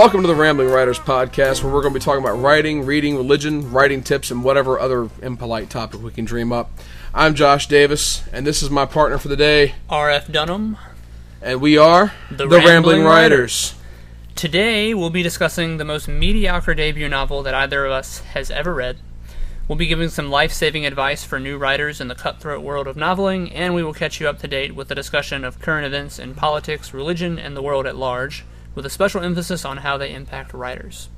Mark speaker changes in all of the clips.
Speaker 1: Welcome to the Rambling Writers Podcast, where we're going to be talking about writing, reading, religion, writing tips, and whatever other impolite topic we can dream up. I'm Josh Davis, and this is my partner for the day,
Speaker 2: R.F. Dunham.
Speaker 1: and we are
Speaker 2: The Rambling Writers. Today, we'll be discussing the most mediocre debut novel that either of us has ever read. We'll be giving some life saving advice for new writers in the cutthroat world of noveling, and we will catch you up to date with a discussion of current events in politics, religion, and the world at large, with a special emphasis on how they impact writers.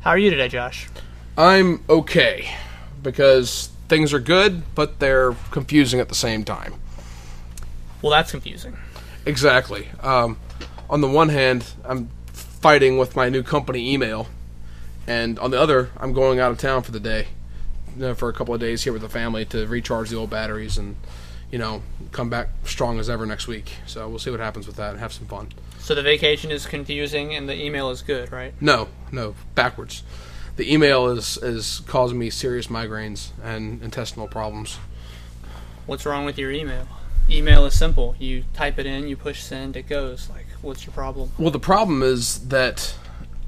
Speaker 2: How are you today, Josh?
Speaker 1: I'm okay because things are good, but they're confusing at the same time.
Speaker 2: Well, that's confusing.
Speaker 1: Exactly. Um, on the one hand, I'm fighting with my new company email, and on the other, I'm going out of town for the day, you know, for a couple of days here with the family to recharge the old batteries and, you know, come back strong as ever next week. So we'll see what happens with that and have some fun.
Speaker 2: So the vacation is confusing and the email is good, right?
Speaker 1: No, no, backwards. The email is is causing me serious migraines and intestinal problems.
Speaker 2: What's wrong with your email? Email is simple. You type it in, you push send, it goes. Like, what's your problem?
Speaker 1: Well, the problem is that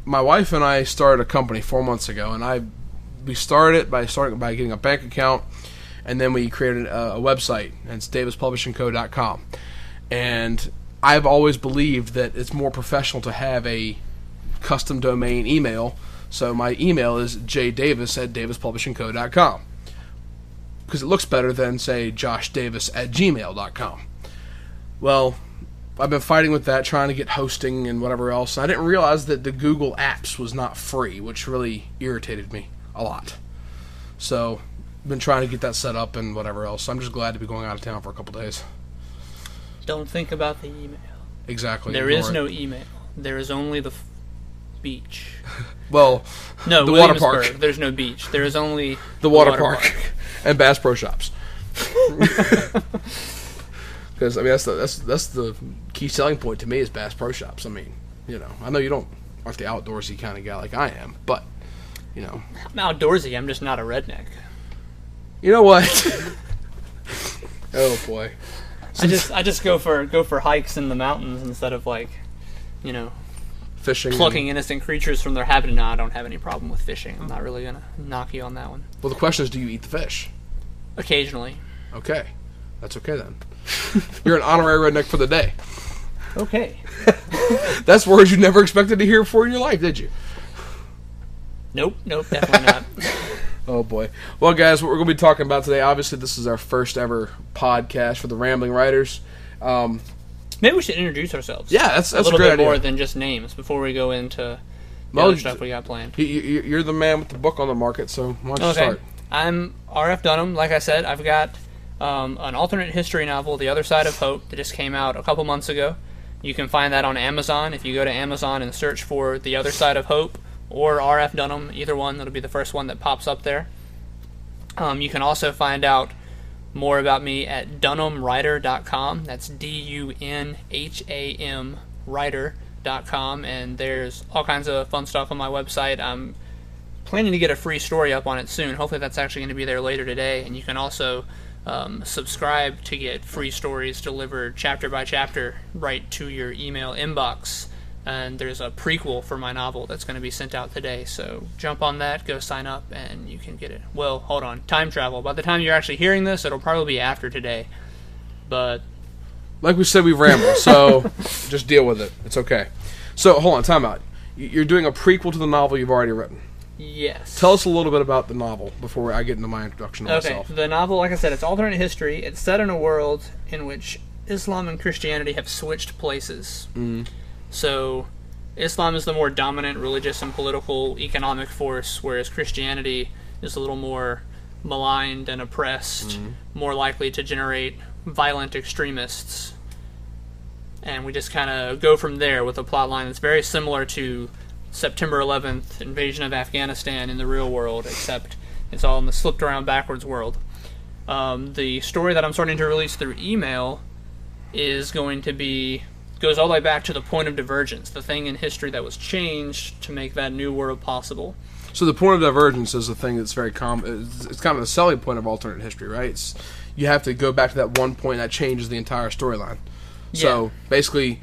Speaker 1: my wife and I started a company four months ago, and I we started it by starting by getting a bank account, and then we created a, a website, and it's davispublishingco.com. And I've always believed that it's more professional to have a custom domain email. So my email is jdavis at davispublishingco.com because it looks better than say Josh Davis at gmail.com. Well, I've been fighting with that, trying to get hosting and whatever else. I didn't realize that the Google Apps was not free, which really irritated me a lot. So, been trying to get that set up and whatever else. I'm just glad to be going out of town for a couple days.
Speaker 2: Don't think about the email.
Speaker 1: Exactly.
Speaker 2: There is
Speaker 1: it.
Speaker 2: no email. There is only the f- beach.
Speaker 1: well,
Speaker 2: No,
Speaker 1: The water park.
Speaker 2: There's no beach. There is only
Speaker 1: the water, park, and Bass Pro Shops. Because I mean that's the that's that's the key selling point to me is Bass Pro Shops. I mean, you know, I know you don't aren't the outdoorsy kind of guy like I am, but you know,
Speaker 2: I'm outdoorsy. I'm just not a redneck.
Speaker 1: you know what? oh boy.
Speaker 2: I just I just go for go for hikes in the mountains instead of like, you know,
Speaker 1: Fishing.
Speaker 2: plucking innocent creatures from their habitat. No, I don't have any problem with fishing. I'm not really gonna knock you on that one.
Speaker 1: well, the question is, do you eat the fish?
Speaker 2: Occasionally.
Speaker 1: Okay, that's okay then. You're an honorary redneck for the day.
Speaker 2: Okay.
Speaker 1: That's words you never expected to hear before in your life, did you?
Speaker 2: Nope. Nope. Definitely not.
Speaker 1: Oh boy. Well, guys, what we're going to be talking about today. Obviously, this is our first ever podcast for the Rambling Writers. Um,
Speaker 2: Maybe we should introduce ourselves.
Speaker 1: yeah, that's
Speaker 2: a
Speaker 1: that's a,
Speaker 2: little
Speaker 1: great
Speaker 2: bit
Speaker 1: idea.
Speaker 2: more than just names before we go into the
Speaker 1: Well,
Speaker 2: other stuff we got planned.
Speaker 1: You, you, you're the man with the book on the market, so why don't you
Speaker 2: Okay.
Speaker 1: start?
Speaker 2: I'm R.F. Dunham. Like I said, I've got um, an alternate history novel, The Other Side of Hope, that just came out a couple months ago. You can find that on Amazon. If you go to Amazon and search for The Other Side of Hope or R.F. Dunham, either one, that'll be the first one that pops up there. Um, you can also find out more about me at dunhamwriter.com. That's D U N H A M writer.com. And there's all kinds of fun stuff on my website. I'm planning to get a free story up on it soon. Hopefully, that's actually going to be there later today. And you can also um, subscribe to get free stories delivered chapter by chapter right to your email inbox. And there's a prequel for my novel that's going to be sent out today. So jump on that, go sign up, and you can get it. Well, hold on. Time travel. By the time you're actually hearing this, it'll probably be after today. But
Speaker 1: Like we said, we ramble, so just deal with it. It's okay. So, hold on, time out. You- You're doing a prequel to the novel you've already written.
Speaker 2: yes.
Speaker 1: Tell us a little bit about the novel before I get into my introduction
Speaker 2: Okay,
Speaker 1: myself.
Speaker 2: the novel, like I said, it's alternate history. It's set in a world in which Islam and Christianity have switched places.
Speaker 1: Mm.
Speaker 2: So, Islam is the more dominant religious and political economic force, whereas Christianity is a little more maligned and oppressed, more likely to generate violent extremists. And we just kind of go from there with a plot line that's very similar to September 11th invasion of Afghanistan in the real world, except it's all in the slipped around backwards world. Um, the story that I'm starting to release through email is going to be goes all the way back to the point of divergence, the thing in history that was changed to make that new world possible.
Speaker 1: So the point of divergence is a thing that's very common. It's, kind of the selling point of alternate history, right? It's, you have to go back to that one point that changes the entire storyline. So basically,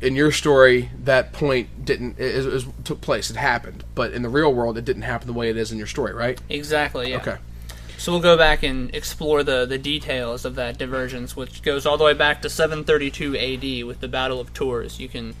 Speaker 1: in your story, that point didn't it, it, it took place. It happened, but in the real world, it didn't happen the way it is in your story, right?
Speaker 2: Exactly. Yeah.
Speaker 1: Okay.
Speaker 2: So we'll go back and explore the, the details of that divergence, which goes all the way back to 732 AD with the Battle of Tours. You can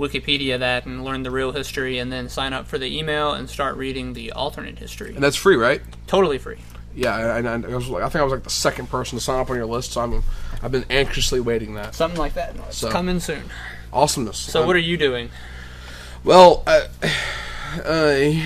Speaker 2: Wikipedia that and learn the real history, and then sign up for the email and start reading the alternate history.
Speaker 1: And that's free, right?
Speaker 2: Totally free.
Speaker 1: Yeah, and I, I, was like, I think I was like the second person to sign up on your list, so I'm, I've been anxiously waiting that.
Speaker 2: Something like that. It's
Speaker 1: So-
Speaker 2: coming soon.
Speaker 1: Awesomeness.
Speaker 2: So what are you doing?
Speaker 1: Well, uh, uh, a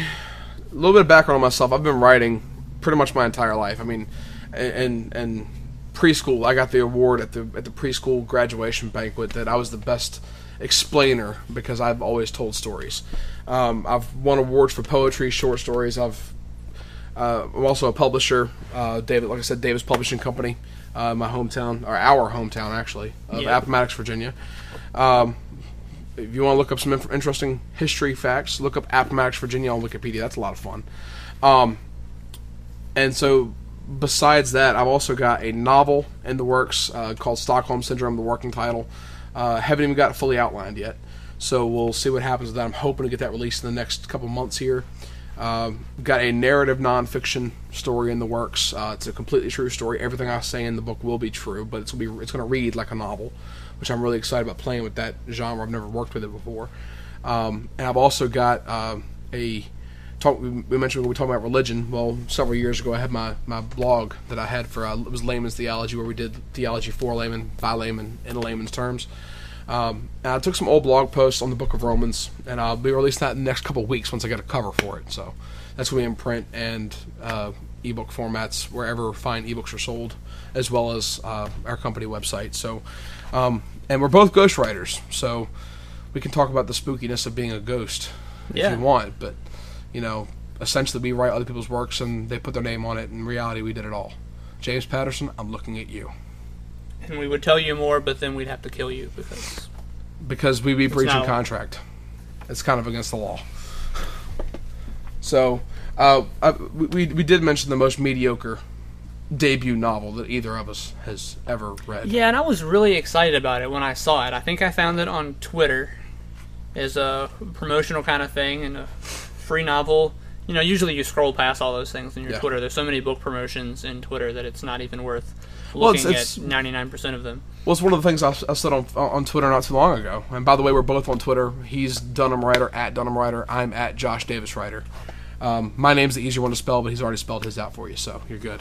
Speaker 1: little bit of background on myself. I've been writing pretty much my entire life. I mean, and and preschool, I got the award at the at the preschool graduation banquet that I was the best explainer because I've always told stories. Um, I've won awards for poetry, short stories. I've uh, I'm also a publisher. Uh, David, like I said, Davis Publishing Company, uh, my hometown or our hometown actually of
Speaker 2: Yeah.
Speaker 1: Appomattox, Virginia. Um, if you want to look up some inf- interesting history facts, look up Appomattox, Virginia on Wikipedia. That's a lot of fun. Um, and so, besides that, I've also got a novel in the works uh, called Stockholm Syndrome, the working title. Uh, haven't even got it fully outlined yet. So we'll see what happens with that. I'm hoping to get that released in the next couple months here. Um, got a narrative nonfiction story in the works. Uh, it's a completely true story. Everything I say in the book will be true, but it's gonna be it's gonna read like a novel, which I'm really excited about playing with that genre. I've never worked with it before. Um, and I've also got um, a talk. We mentioned when we talked about religion. Well, several years ago, I had my, my blog that I had for uh, it was layman's theology, where we did theology for layman, by layman, in layman's terms. Um, and I took some old blog posts on the Book of Romans, and I'll be releasing that in the next couple of weeks once I get a cover for it. So that's going to be in print and uh, ebook formats wherever fine ebooks are sold, as well as uh, our company website. So, um, and we're both ghostwriters, so we can talk about the spookiness of being a ghost if
Speaker 2: Yeah.
Speaker 1: you want. But you know, essentially, we write other people's works and they put their name on it. In reality, we did it all. James Patterson, I'm looking at you
Speaker 2: And we would tell you more, but then we'd have to kill you because
Speaker 1: because we be breaching contract. It's kind of against the law. So, uh, I, we we did mention the most mediocre debut novel that either of us has ever read.
Speaker 2: Yeah, and I was really excited about it when I saw it. I think I found it on Twitter as a promotional kind of thing and a free novel. You know, usually you scroll past all those things in your
Speaker 1: Yeah.
Speaker 2: Twitter. There's so many book promotions in Twitter that it's not even worth
Speaker 1: Well, it's-
Speaker 2: looking
Speaker 1: it's-
Speaker 2: at 99% of them.
Speaker 1: Well, it's one of the things I, I said on on Twitter not too long ago. And by the way, we're both on Twitter. He's Dunham Writer at Dunham Writer. I'm at Josh Davis Writer. Um, my name's the easier one to spell, but he's already spelled his out for you, so you're good.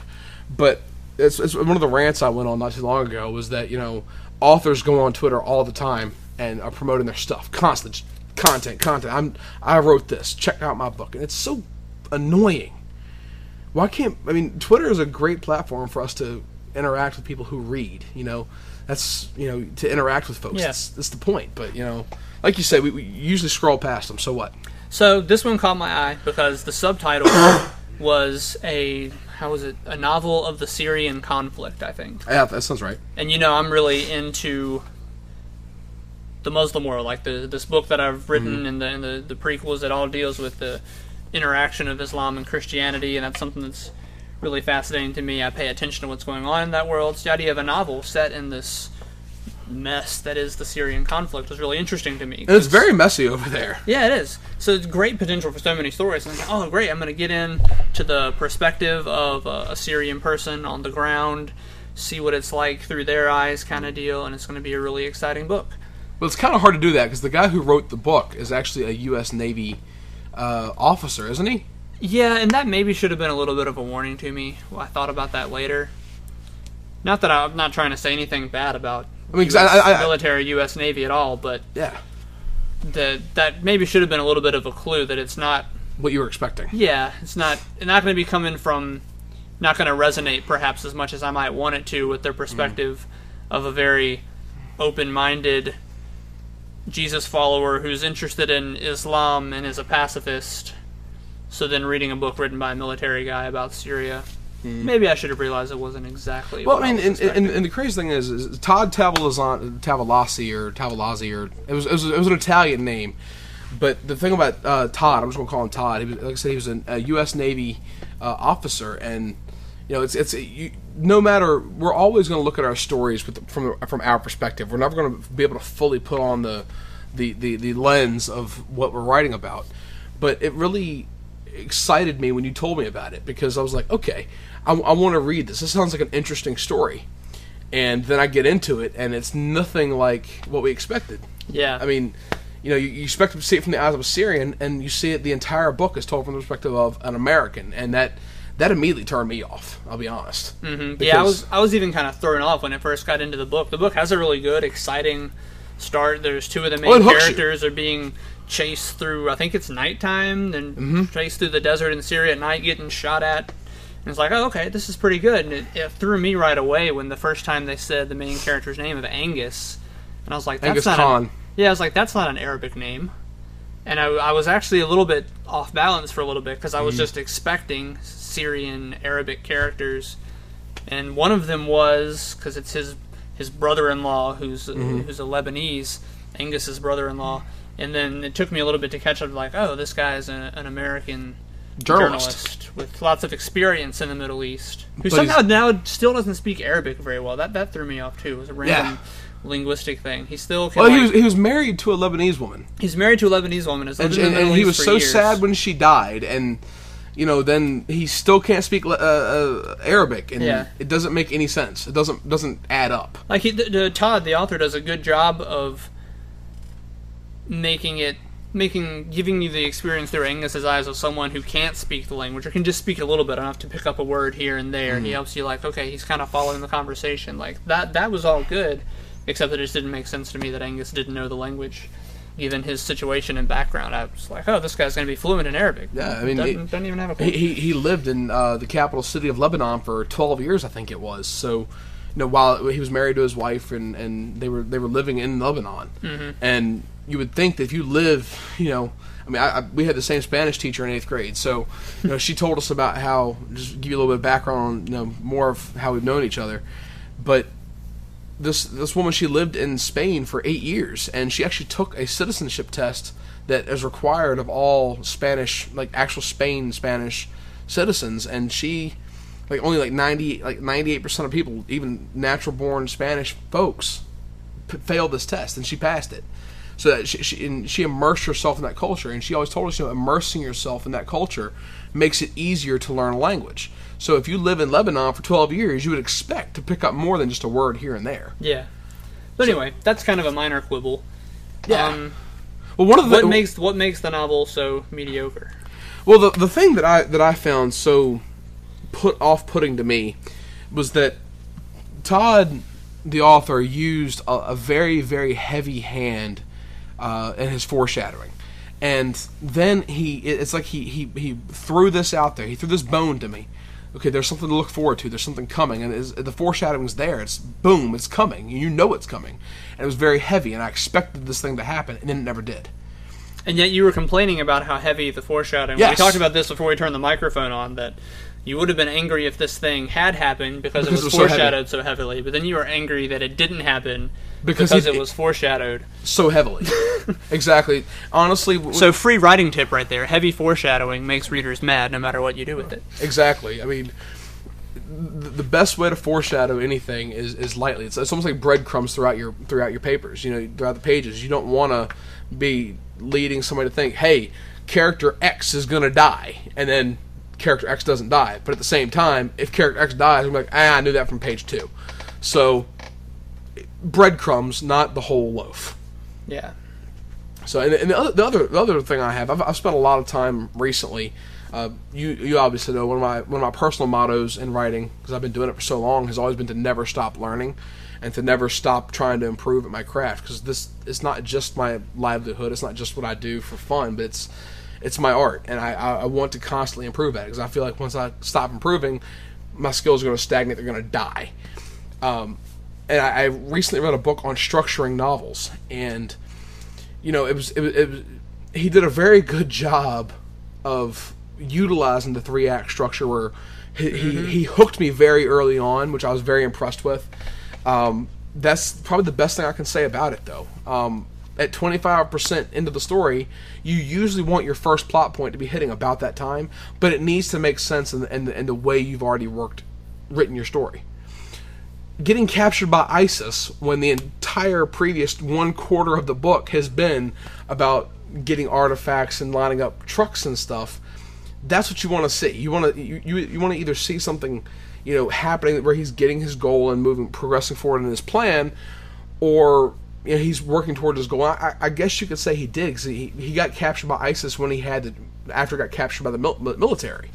Speaker 1: But it's, it's one of the rants I went on not too long ago was that you know authors go on Twitter all the time and are promoting their stuff, constant content, content. I'm I wrote this. Check out my book, and it's so annoying. Why can't I mean Twitter is a great platform for us to interact with people who read. You know, that's you know to interact with folks.
Speaker 2: Yeah.
Speaker 1: That's, that's the point. But you know, like you said, we, we usually scroll past them. So what?
Speaker 2: So this one caught my eye because the subtitle was a how was it a novel of the Syrian conflict, I think.
Speaker 1: Yeah, that sounds right.
Speaker 2: And you know, I'm really into the Muslim world, like the this book that I've written mm-hmm. and the and the, the prequels that all deals with the interaction of Islam and Christianity, and that's something that's really fascinating to me. I pay attention to what's going on in that world. So the idea of a novel set in this mess that is the Syrian conflict was really interesting to me.
Speaker 1: And it's very messy over there.
Speaker 2: yeah, it is. So it's great potential for so many stories. And oh, great! I'm going to get in to the perspective of a, a Syrian person on the ground, see what it's like through their eyes, kind of deal, and it's going to be a really exciting book.
Speaker 1: But it's kind of hard to do that because the guy who wrote the book is actually a U.S. Navy uh, officer, isn't he?
Speaker 2: Yeah, and that maybe should have been a little bit of a warning to me. Well, I thought about that later. Not that I'm not trying to say anything bad about
Speaker 1: I mean,
Speaker 2: US
Speaker 1: I- I-
Speaker 2: military U.S. Navy at all, but
Speaker 1: Yeah.
Speaker 2: the, that maybe should have been a little bit of a clue that it's not
Speaker 1: What you were expecting.
Speaker 2: Yeah, it's not not going to be coming from not going to resonate perhaps as much as I might want it to with their perspective of a very open-minded Jesus follower who's interested in Islam and is a pacifist. So then reading a book written by a military guy about Syria, maybe I should have realized it wasn't exactly.
Speaker 1: Well,
Speaker 2: what
Speaker 1: I mean,
Speaker 2: was
Speaker 1: and, and, and the crazy thing is, is Todd Tavalazan, Tavalazzi or Tavolazzi or it was, it was it was an Italian name, but the thing about uh, Todd, I'm just gonna call him Todd. He was, like I said, he was an, a U.S. Navy uh, officer, and you know, it's it's you, no matter we're always gonna look at our stories with, from from our perspective. We're never gonna be able to fully put on the the, the the lens of what we're writing about. But it really excited me when you told me about it because I was like, okay, I, I want to read this. This sounds like an interesting story. And then I get into it, and it's nothing like what we expected.
Speaker 2: Yeah.
Speaker 1: I mean, you know, you, you expect to see it from the eyes of a Syrian, and you see it. The entire book is told from the perspective of an American, and that that immediately turned me off. I'll be honest.
Speaker 2: Mm-hmm. Yeah, I was I was even kind of thrown off when I first got into the book. The book has a really good, exciting start. There's two of the main
Speaker 1: Well, it you.
Speaker 2: characters are being chased through. I think it's nighttime, then
Speaker 1: Mm-hmm.
Speaker 2: chased through the desert in Syria at night, getting shot at. And it's like, oh, okay, this is pretty good. And it, it threw me right away when the first time they said the main character's name of Angus, and I was like, that's
Speaker 1: Angus
Speaker 2: not
Speaker 1: Khan.
Speaker 2: An, yeah, I was like, that's not an Arabic name. And I, I was actually a little bit off balance for a little bit because I was
Speaker 1: Mm-hmm.
Speaker 2: just expecting Syrian Arabic characters, and one of them was because it's his his brother-in-law who's
Speaker 1: Mm-hmm.
Speaker 2: who's a Lebanese, Angus's brother-in-law, and then it took me a little bit to catch up. Like, oh, this guy's a, an American
Speaker 1: Journalist.
Speaker 2: with lots of experience in the Middle East, who
Speaker 1: But
Speaker 2: somehow now still doesn't speak Arabic very well. That that threw me off too. It was a random linguistic thing. He still.
Speaker 1: Well, he was he was married to a Lebanese woman,
Speaker 2: he's married to a Lebanese woman.
Speaker 1: And, and, and he was so
Speaker 2: years.
Speaker 1: sad when she died, and you know, then he still can't speak uh, uh, Arabic, and
Speaker 2: Yeah.
Speaker 1: it doesn't make any sense. It doesn't doesn't add up.
Speaker 2: like he, the, the, Todd, the author, does a good job of making it, making giving you the experience through Angus's eyes of someone who can't speak the language or can just speak a little bit enough to pick up a word here and there.
Speaker 1: Mm-hmm.
Speaker 2: He helps you like, okay, he's kind of following the conversation. Like that, that was all good, except that it just didn't make sense to me that Angus didn't know the language. Given his situation and background, I was like, "Oh, this guy's going to be fluent in Arabic."
Speaker 1: Yeah, I mean,
Speaker 2: doesn't,
Speaker 1: it-
Speaker 2: doesn't even have a clue.
Speaker 1: He, he he lived in uh, the capital city of Lebanon for 12 years, I think it was. So, you know, while he was married to his wife, and, and they were they were living in Lebanon,
Speaker 2: Mm-hmm.
Speaker 1: and you would think that if you live, you know, I mean, I, I, we had the same Spanish teacher in eighth grade, so you know, she told us about how just give you a little bit of background on you know more of how we've known each other, but this this woman she lived in Spain for eight years, and she actually took a citizenship test that is required of all Spanish, like actual Spain Spanish citizens, and she like only like ninety like ninety eight percent of people, even natural born Spanish folks, p- failed this test, and she passed it. So that she, she she immersed herself in that culture, and she always told us, you know, immersing yourself in that culture makes it easier to learn a language. So if you live in Lebanon for twelve years, you would expect to pick up more than just a word here and there.
Speaker 2: yeah. But anyway, that's kind of a minor quibble.
Speaker 1: Yeah.
Speaker 2: Um,
Speaker 1: Well, one of the
Speaker 2: what makes what makes the novel so mediocre?
Speaker 1: well the the thing that I that I found so put off putting to me was that Todd, the author, used a, a very very heavy hand uh, in his foreshadowing, and then he it's like he he he threw this out there. He threw this bone to me. Okay, there's something to look forward to. There's something coming, and the foreshadowing's there. It's boom, it's coming. You know it's coming, and it was very heavy. And I expected this thing to happen, and then it never did.
Speaker 2: And yet you were complaining about how heavy the foreshadowing.
Speaker 1: Yes.
Speaker 2: We talked about this before we turned the microphone on. That you would have been angry if this thing had happened because, it
Speaker 1: it
Speaker 2: was
Speaker 1: was so heavy.
Speaker 2: foreshadowed so, heavily. But then you were angry that it didn't happen
Speaker 1: Because
Speaker 2: because,
Speaker 1: he-
Speaker 2: it was foreshadowed.
Speaker 1: So heavily, exactly. Honestly,
Speaker 2: So free writing tip right there. Heavy foreshadowing makes readers mad no matter what you do with it.
Speaker 1: Exactly. I mean, the best way to foreshadow anything is, is lightly. It's, it's almost like breadcrumbs throughout your throughout your papers. You know, throughout the pages. You don't want to be leading somebody to think, "Hey, character X is going to die," and then character X doesn't die. But at the same time, if character X dies, I'm like, "Ah, I knew that from page two. So, breadcrumbs, not the whole loaf.
Speaker 2: Yeah.
Speaker 1: So, and, and the, other, the other the other thing I have, I've, I've spent a lot of time recently. Uh, you you obviously know one of my one of my personal mottos in writing because I've been doing it for so long has always been to never stop learning, and to never stop trying to improve at my craft because this is not just my livelihood. It's not just what I do for fun, but it's it's my art, and I I, want to constantly improve at it because I feel like once I stop improving, my skills are going to stagnate. They're going to die. Um, and I, I recently read a book on structuring novels, and you know, it was, it was, it was he did a very good job of utilizing the three act structure where he, he, he hooked me very early on, which I was very impressed with. Um, that's probably the best thing I can say about it, though. Um, at 25% into the story, you usually want your first plot point to be hitting about that time, but it needs to make sense in the, in the, in the way you've already worked, written your story. getting captured by ISIS when the entire previous one quarter of the book has been about getting artifacts and lining up trucks and stuff. That's what you want to see. You want to you, you, you want to either see something, you know, happening where he's getting his goal and moving progressing forward in his plan, or you know, he's working towards his goal. I, I guess you could say he did because he, he got captured by ISIS when he had to, after he got captured by the mil- military.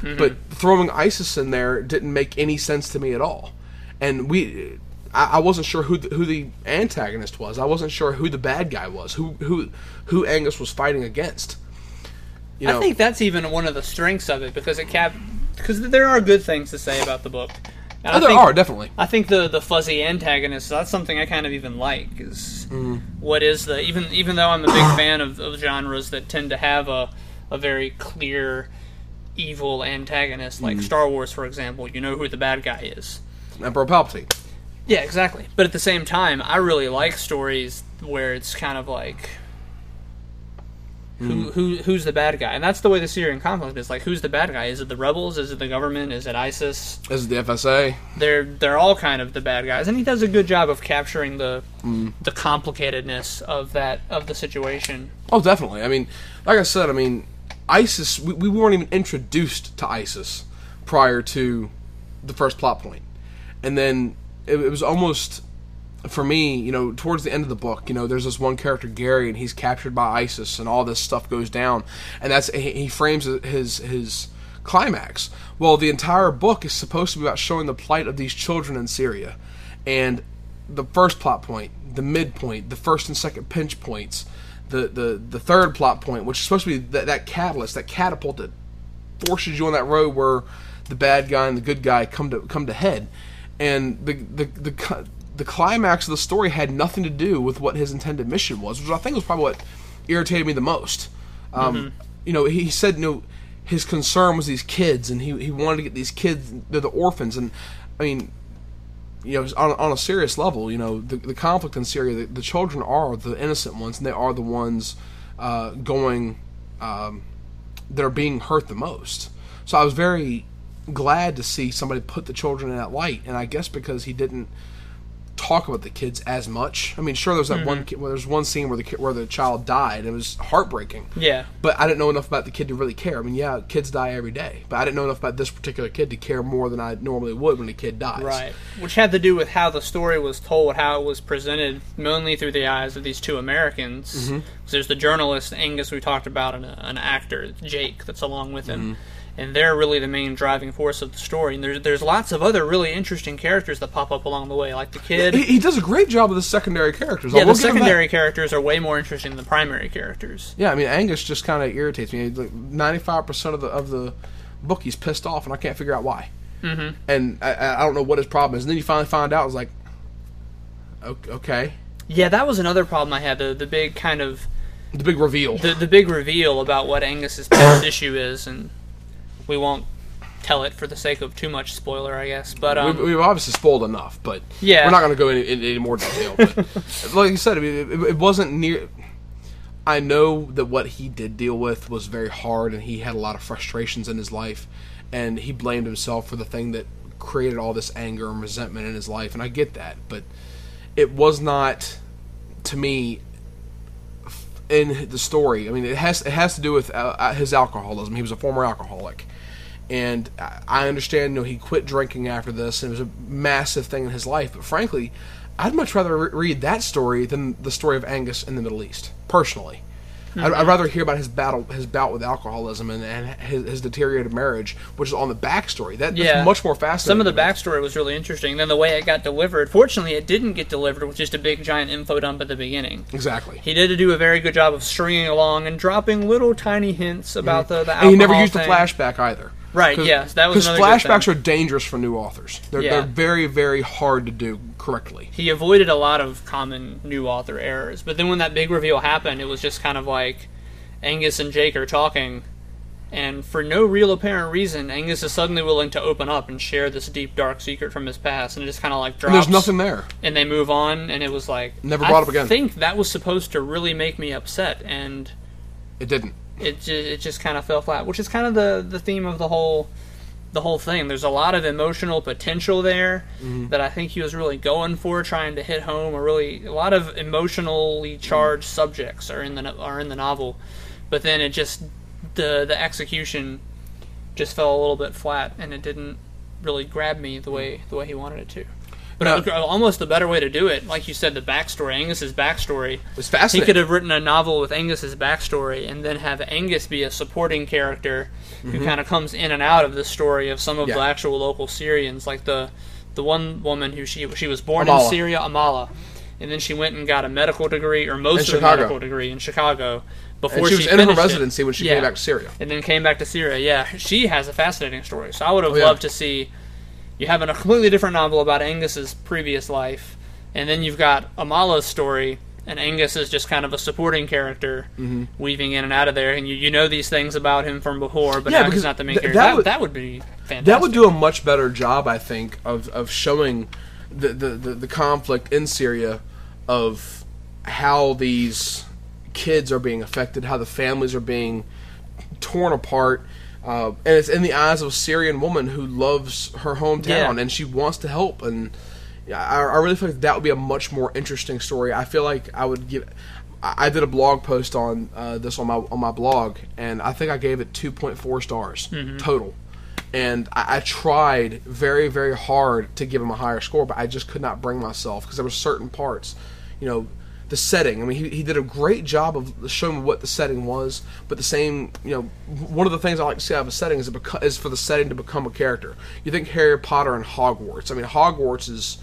Speaker 1: Mm-hmm. But throwing ISIS in there didn't make any sense to me at all. And we, I, I wasn't sure who the, who the antagonist was. I wasn't sure who the bad guy was. Who who who Angus was fighting against. You know,
Speaker 2: I think that's even one of the strengths of it because it cap because there are good things to say about the book. And
Speaker 1: oh,
Speaker 2: I
Speaker 1: there
Speaker 2: think-
Speaker 1: are definitely.
Speaker 2: I think the the fuzzy antagonist that's something I kind of even like is
Speaker 1: Mm-hmm.
Speaker 2: what is the even even though I'm a big fan of, of genres that tend to have a a very clear evil antagonist like
Speaker 1: Mm-hmm.
Speaker 2: Star Wars for example you know who the bad guy is
Speaker 1: Emperor Palpatine.
Speaker 2: yeah exactly but at the same time I really like stories where it's kind of like
Speaker 1: Mm.
Speaker 2: who, who who's the bad guy and that's the way the Syrian conflict is like who's the bad guy is it the rebels is it the government is it ISIS
Speaker 1: is it the FSA.
Speaker 2: they're they're all kind of the bad guys, and he does a good job of capturing the the complicatedness of that of the situation.
Speaker 1: Oh, definitely. I mean, like I said, I mean, ISIS. We, we weren't even introduced to ISIS prior to the first plot point, and then it, it was almost for me. You know, towards the end of the book, you know, there's this one character Gary, and he's captured by ISIS, and all this stuff goes down, and that's he, frames his his climax. Well, the entire book is supposed to be about showing the plight of these children in Syria, and the first plot point, the midpoint, the first and second pinch points, the the the third plot point, which is supposed to be that, that catalyst, that catapult that forces you on that road where the bad guy and the good guy come to come to head, and the the the the climax of the story had nothing to do with what his intended mission was, which I think was probably what irritated me the most. Um, You know, he said, you know, his concern was these kids, and he he wanted to get these kids, they're the orphans, and I mean, you know, on, on a serious level, you know, the, the conflict in Syria, the, the children are the innocent ones, and they are the ones uh, going um, that are being hurt the most. So I was very glad to see somebody put the children in that light, and I guess because he didn't talk about the kids as much. I mean, sure, there's that one kid, well, there's one scene where the kid, where the child died. It was heartbreaking.
Speaker 2: Yeah,
Speaker 1: But I didn't know enough about the kid to really care. I mean, yeah, kids die every day, but I didn't know enough about this particular kid to care more than I normally would when a kid dies.
Speaker 2: right. Which had to do with how the story was told, how it was presented, mainly through the eyes of these two Americans.
Speaker 1: Mm-hmm.
Speaker 2: 'Cause There's the journalist Angus we talked about, and a, an actor Jake that's along with him.
Speaker 1: Mm-hmm.
Speaker 2: And they're really the main driving force of the story. And there's there's lots of other really interesting characters that pop up along the way, like the kid.
Speaker 1: He, he does a great job with the secondary characters. I
Speaker 2: yeah,
Speaker 1: will
Speaker 2: the
Speaker 1: give him that.
Speaker 2: secondary characters are way more interesting than the primary characters.
Speaker 1: Yeah, I mean Angus just kind of irritates me. Ninety five percent of the of the book, he's pissed off, and I can't figure out why. Mm-hmm. And I, I don't know what his problem is. And then you finally find out, it's like, okay,
Speaker 2: Yeah, that was another problem I had. The the big kind of
Speaker 1: the big reveal.
Speaker 2: the the big reveal about what Angus's past issue is, and we won't tell it for the sake of too much spoiler, I guess. But um,
Speaker 1: we've, we've obviously spoiled enough, but
Speaker 2: Yeah.
Speaker 1: we're not going to go into in, any more detail. But like you said, I mean, it, it wasn't near. I know that what he did deal with was very hard, and he had a lot of frustrations in his life, and he blamed himself for the thing that created all this anger and resentment in his life, and I get that, but it was not, to me, in the story. I mean, it has it has to do with uh, his alcoholism. He was a former alcoholic, and I- understand. You know, he quit drinking after this, and it was a massive thing in his life. But frankly, I'd much rather re- read that story than the story of Angus in the Middle East. Personally, I'd, I'd rather hear about his battle, his bout with alcoholism, and, and his, his deteriorated marriage, which is on the backstory. That,
Speaker 2: Yeah.
Speaker 1: that's much more fascinating.
Speaker 2: some of the backstory was really interesting. Then the way it got delivered. Fortunately, it didn't get delivered with just a big giant info dump at the beginning.
Speaker 1: exactly.
Speaker 2: He did do a very good job of stringing along and dropping little tiny hints about the the
Speaker 1: Mm-hmm. And he never used
Speaker 2: thing.
Speaker 1: the flashback either.
Speaker 2: Right, yes, that was
Speaker 1: because flashbacks are dangerous for new authors. They're,
Speaker 2: Yeah.
Speaker 1: they're very, very hard to do correctly.
Speaker 2: he avoided a lot of common new author errors. But then when that big reveal happened, it was just kind of like Angus and Jake are talking, and for no real apparent reason, Angus is suddenly willing to open up and share this deep, dark secret from his past, and it just kind of like drops.
Speaker 1: And there's nothing there.
Speaker 2: and they move on, and it was like
Speaker 1: Never brought
Speaker 2: I
Speaker 1: up again.
Speaker 2: I think that was supposed to really make me upset, and
Speaker 1: It didn't.
Speaker 2: It just, it just kind of fell flat, which is kind of the the theme of the whole the whole thing. There's a lot of emotional potential there
Speaker 1: Mm-hmm.
Speaker 2: that I think he was really going for, trying to hit home. A really a lot of emotionally charged subjects are in the are in the novel, but then it just the the execution just fell a little bit flat, and it didn't really grab me the way the way he wanted it to. But
Speaker 1: No.
Speaker 2: almost the better way to do it, like you said, the backstory, Angus's backstory.
Speaker 1: It was
Speaker 2: He could have written a novel with Angus's backstory and then have Angus be a supporting character who kind of comes in and out of the story of some of the
Speaker 1: Mm-hmm.
Speaker 2: Actual local Syrians, like the the one woman who she she was born
Speaker 1: Amala.
Speaker 2: in Syria, Amala, and then she went and got a medical degree or most
Speaker 1: In
Speaker 2: of a medical degree in Chicago before
Speaker 1: and she was in her
Speaker 2: finished it.
Speaker 1: residency when she
Speaker 2: Yeah.
Speaker 1: came back to Syria.
Speaker 2: and then came back to Syria. Yeah, she has a fascinating story. So I would have
Speaker 1: Oh, yeah.
Speaker 2: loved to see you have a completely different novel about Angus's previous life, and then you've got Amala's story, and Angus is just kind of a supporting character,
Speaker 1: Mm-hmm.
Speaker 2: weaving in and out of there, and you, you know these things about him from before, but
Speaker 1: Yeah,
Speaker 2: now he's not the main
Speaker 1: th-
Speaker 2: character.
Speaker 1: that
Speaker 2: That,
Speaker 1: would-
Speaker 2: that would be fantastic.
Speaker 1: That would do a much better job, I think, of, of showing the, the, the, the conflict in Syria of how these kids are being affected, how the families are being torn apart. Uh, and it's in the eyes of a Syrian woman who loves her hometown
Speaker 2: Yeah.
Speaker 1: and she wants to help. And yeah, I, I really feel like that would be a much more interesting story. I feel like I would give. I did a blog post on uh, this on my on my blog, and I think I gave it two point four stars total. And I, I tried very very hard to give him a higher score, but I just could not bring myself because there were certain parts, you know, the setting. I mean, he, he did a great job of showing what the setting was, but the same, you know, one of the things I like to see out of a setting is, beco- is for the setting to become a character. You think Harry Potter and Hogwarts. I mean, Hogwarts is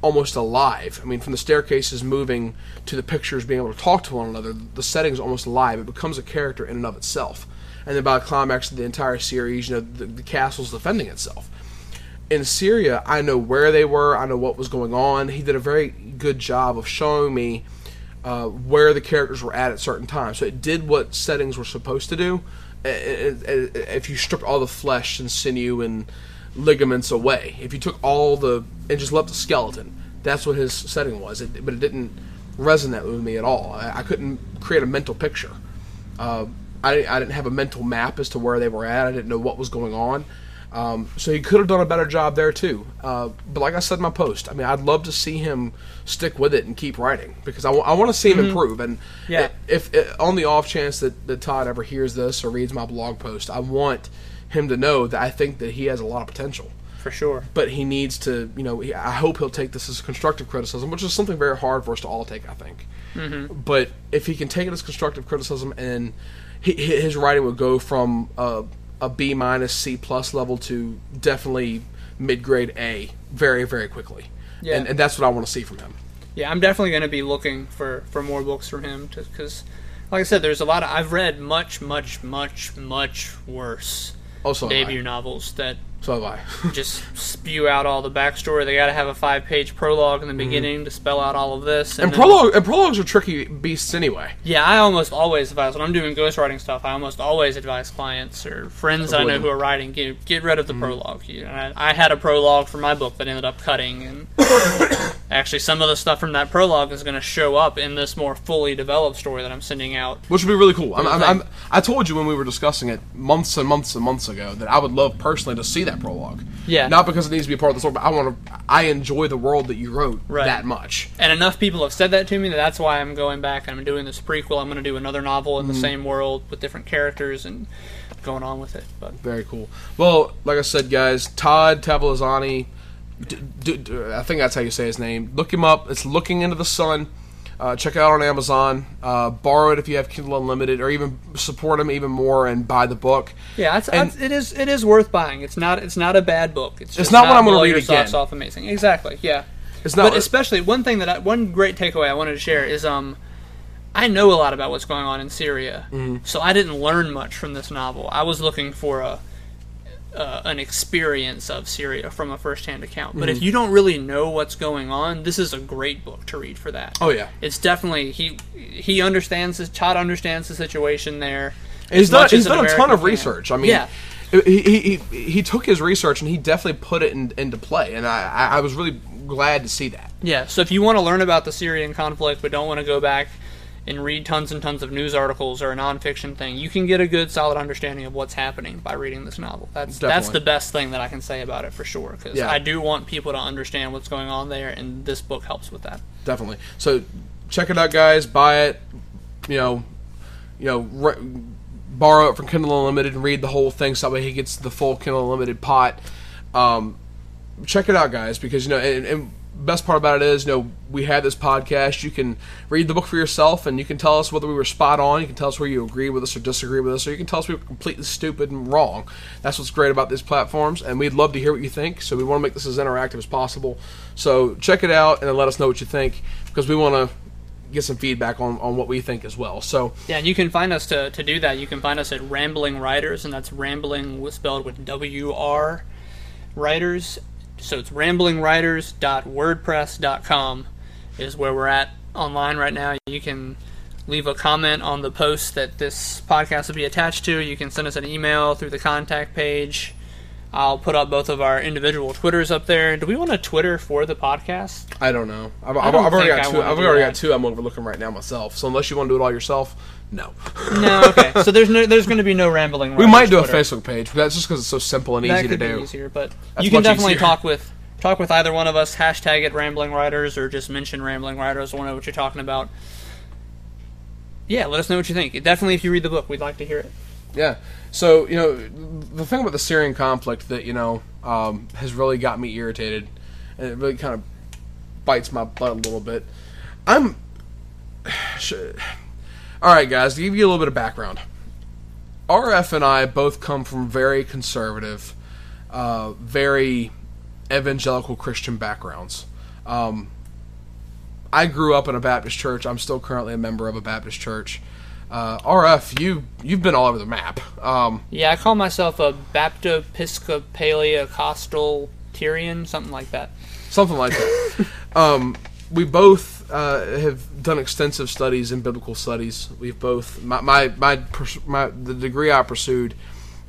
Speaker 1: almost alive. I mean, from the staircases moving to the pictures being able to talk to one another, the setting is almost alive. It becomes a character in and of itself. And then by the climax of the entire series, you know, the, the castle's defending itself. In Syria, I know where they were. I know what was going on. He did a very good job of showing me uh, where the characters were at at certain times. So it did what settings were supposed to do. If you stripped all the flesh and sinew and ligaments away, if you took all the and just left the skeleton, that's what his setting was. But it didn't resonate with me at all. I, I couldn't create a mental picture. Uh, I, I didn't have a mental map as to where they were at. I didn't know what was going on. Um, so he could have done a better job there too. Uh, but like I said in my post, I mean, I'd love to see him stick with it and keep writing because I want to see him improve. And
Speaker 2: Yeah.
Speaker 1: if, if on the off chance that, that Todd ever hears this or reads my blog post, I want him to know that I think that he has a lot of potential.
Speaker 2: for sure.
Speaker 1: But he needs to, you know, he, I hope he'll take this as constructive criticism, which is something very hard for us to all take, I think.
Speaker 2: Mm-hmm.
Speaker 1: But if he can take it as constructive criticism and he, his writing would go from a, a B minus C plus level to definitely mid grade A very very quickly.
Speaker 2: Yeah.
Speaker 1: And, and that's what I want to see from him.
Speaker 2: Yeah, I'm definitely going to be looking for, for more books from him because, like I said, there's a lot of I've read much, much, much, much worse oh,
Speaker 1: Also,
Speaker 2: debut novels that
Speaker 1: so have I.
Speaker 2: just spew out all the backstory. They got to have a five page prologue in the beginning to spell out all of this.
Speaker 1: Mm-hmm. and prologue and prologues are tricky beasts anyway.
Speaker 2: Yeah, I almost always advise when I'm doing ghostwriting stuff. I almost always advise clients or friends that I know
Speaker 1: them.
Speaker 2: who are writing get get rid of
Speaker 1: Mm-hmm.
Speaker 2: the prologue. You know, I, I had a prologue for my book that ended up cutting, and actually some of the stuff from that prologue is going to show up in this more fully developed story that I'm sending out.
Speaker 1: which would be really cool. I'm, I'm. I'm, I told you when we were discussing it months and months and months ago that I would love personally to see that prologue.
Speaker 2: Yeah.
Speaker 1: Not because it needs to be a part of the story, but I want to. I enjoy the world that you wrote
Speaker 2: Right.
Speaker 1: that much.
Speaker 2: And enough people have said that to me that that's why I'm going back I'm doing this prequel. I'm going to do another novel
Speaker 1: Mm-hmm.
Speaker 2: in the same world with different characters and going on with it. But
Speaker 1: Very cool. Well, like I said, guys, Todd Tavolizzani. D- d- d- I think that's how you say his name. Look him up. It's Looking into the Sun. Uh, check it out on Amazon. Uh, borrow it if you have Kindle Unlimited, or even support them even more and buy the book.
Speaker 2: yeah, it's,
Speaker 1: And-
Speaker 2: it's, it is it is worth buying. It's not it's not a bad book. It's, just
Speaker 1: not what I'm gonna read
Speaker 2: your
Speaker 1: again.
Speaker 2: socks off amazing. Exactly. Yeah.
Speaker 1: It's not.
Speaker 2: but especially one thing that I, one great takeaway I wanted to share is um I know a lot about what's going on in Syria,
Speaker 1: Mm-hmm.
Speaker 2: so I didn't learn much from this novel. I was looking for a uh, an experience of Syria from a first-hand account. But
Speaker 1: Mm-hmm.
Speaker 2: if you don't really know what's going on, this is a great book to read for that.
Speaker 1: oh yeah.
Speaker 2: It's definitely he he understands this. Todd understands the situation there.
Speaker 1: He's done. He's done a ton of research. I mean,
Speaker 2: yeah,
Speaker 1: he, he, he, he took his research and he definitely put it in, into play, and I I was really glad to see that.
Speaker 2: Yeah, so if you want to learn about the Syrian conflict but don't want to go back and read tons and tons of news articles or a nonfiction thing. You can get a good, solid understanding of what's happening by reading this novel. That's that's the best thing that I can say about it for sure. Because
Speaker 1: Yeah.
Speaker 2: I do want people to understand what's going on there, and this book helps with that.
Speaker 1: definitely. So check it out, guys. Buy it. You know, you know, re- borrow it from Kindle Unlimited and read the whole thing. So that way he gets the full Kindle Unlimited pot. Um, check it out, guys, because you know, and, and best part about it is, you know, we had this podcast. You can read the book for yourself, and you can tell us whether we were spot on. You can tell us where you agree with us or disagree with us, or you can tell us we were completely stupid and wrong. That's what's great about these platforms, and we'd love to hear what you think. So we want to make this as interactive as possible. So check it out and then let us know what you think, because we want to get some feedback on, on what we think as well. So
Speaker 2: Yeah, and you can find us to, to do that. You can find us at Rambling Writers, and that's rambling spelled with W R writers. So it's ramblingwriters.wordpress.com is where we're at online right now. You can leave a comment on the post that this podcast will be attached to. You can send us an email through the contact page. I'll put up both of our individual Twitters up there. Do we want a Twitter for the podcast?
Speaker 1: I don't know. I've,
Speaker 2: I
Speaker 1: I've already got
Speaker 2: I
Speaker 1: two. I've already got two. I'm overlooking right now myself. So unless you want to do it all yourself, no.
Speaker 2: No, okay. so there's no, there's going to be no rambling.
Speaker 1: We might do a Facebook page, but that's just because it's so simple and
Speaker 2: that
Speaker 1: easy to do.
Speaker 2: easier, but
Speaker 1: That's
Speaker 2: you can definitely
Speaker 1: easier.
Speaker 2: talk with talk with either one of us. Hashtag it Rambling Writers or just mention Rambling Writers. I want to know what you're talking about. Yeah, let us know what you think. Definitely, if you read the book, we'd like to hear it.
Speaker 1: Yeah. So you know, the thing about the Syrian conflict that you know um, has really got me irritated, and it really kind of bites my butt a little bit. I'm. All right, guys. To give you a little bit of background, RF and I both come from very conservative, uh, very evangelical Christian backgrounds. Um, I grew up in a Baptist church. I'm still currently a member of a Baptist church. Uh, RF, you you've been all over the map. Um,
Speaker 2: Yeah, I call myself a Baptist-Episcopalian Tyrian, something like that.
Speaker 1: something like that. um, we both uh, have done extensive studies in biblical studies. We've both my my my, my the degree I pursued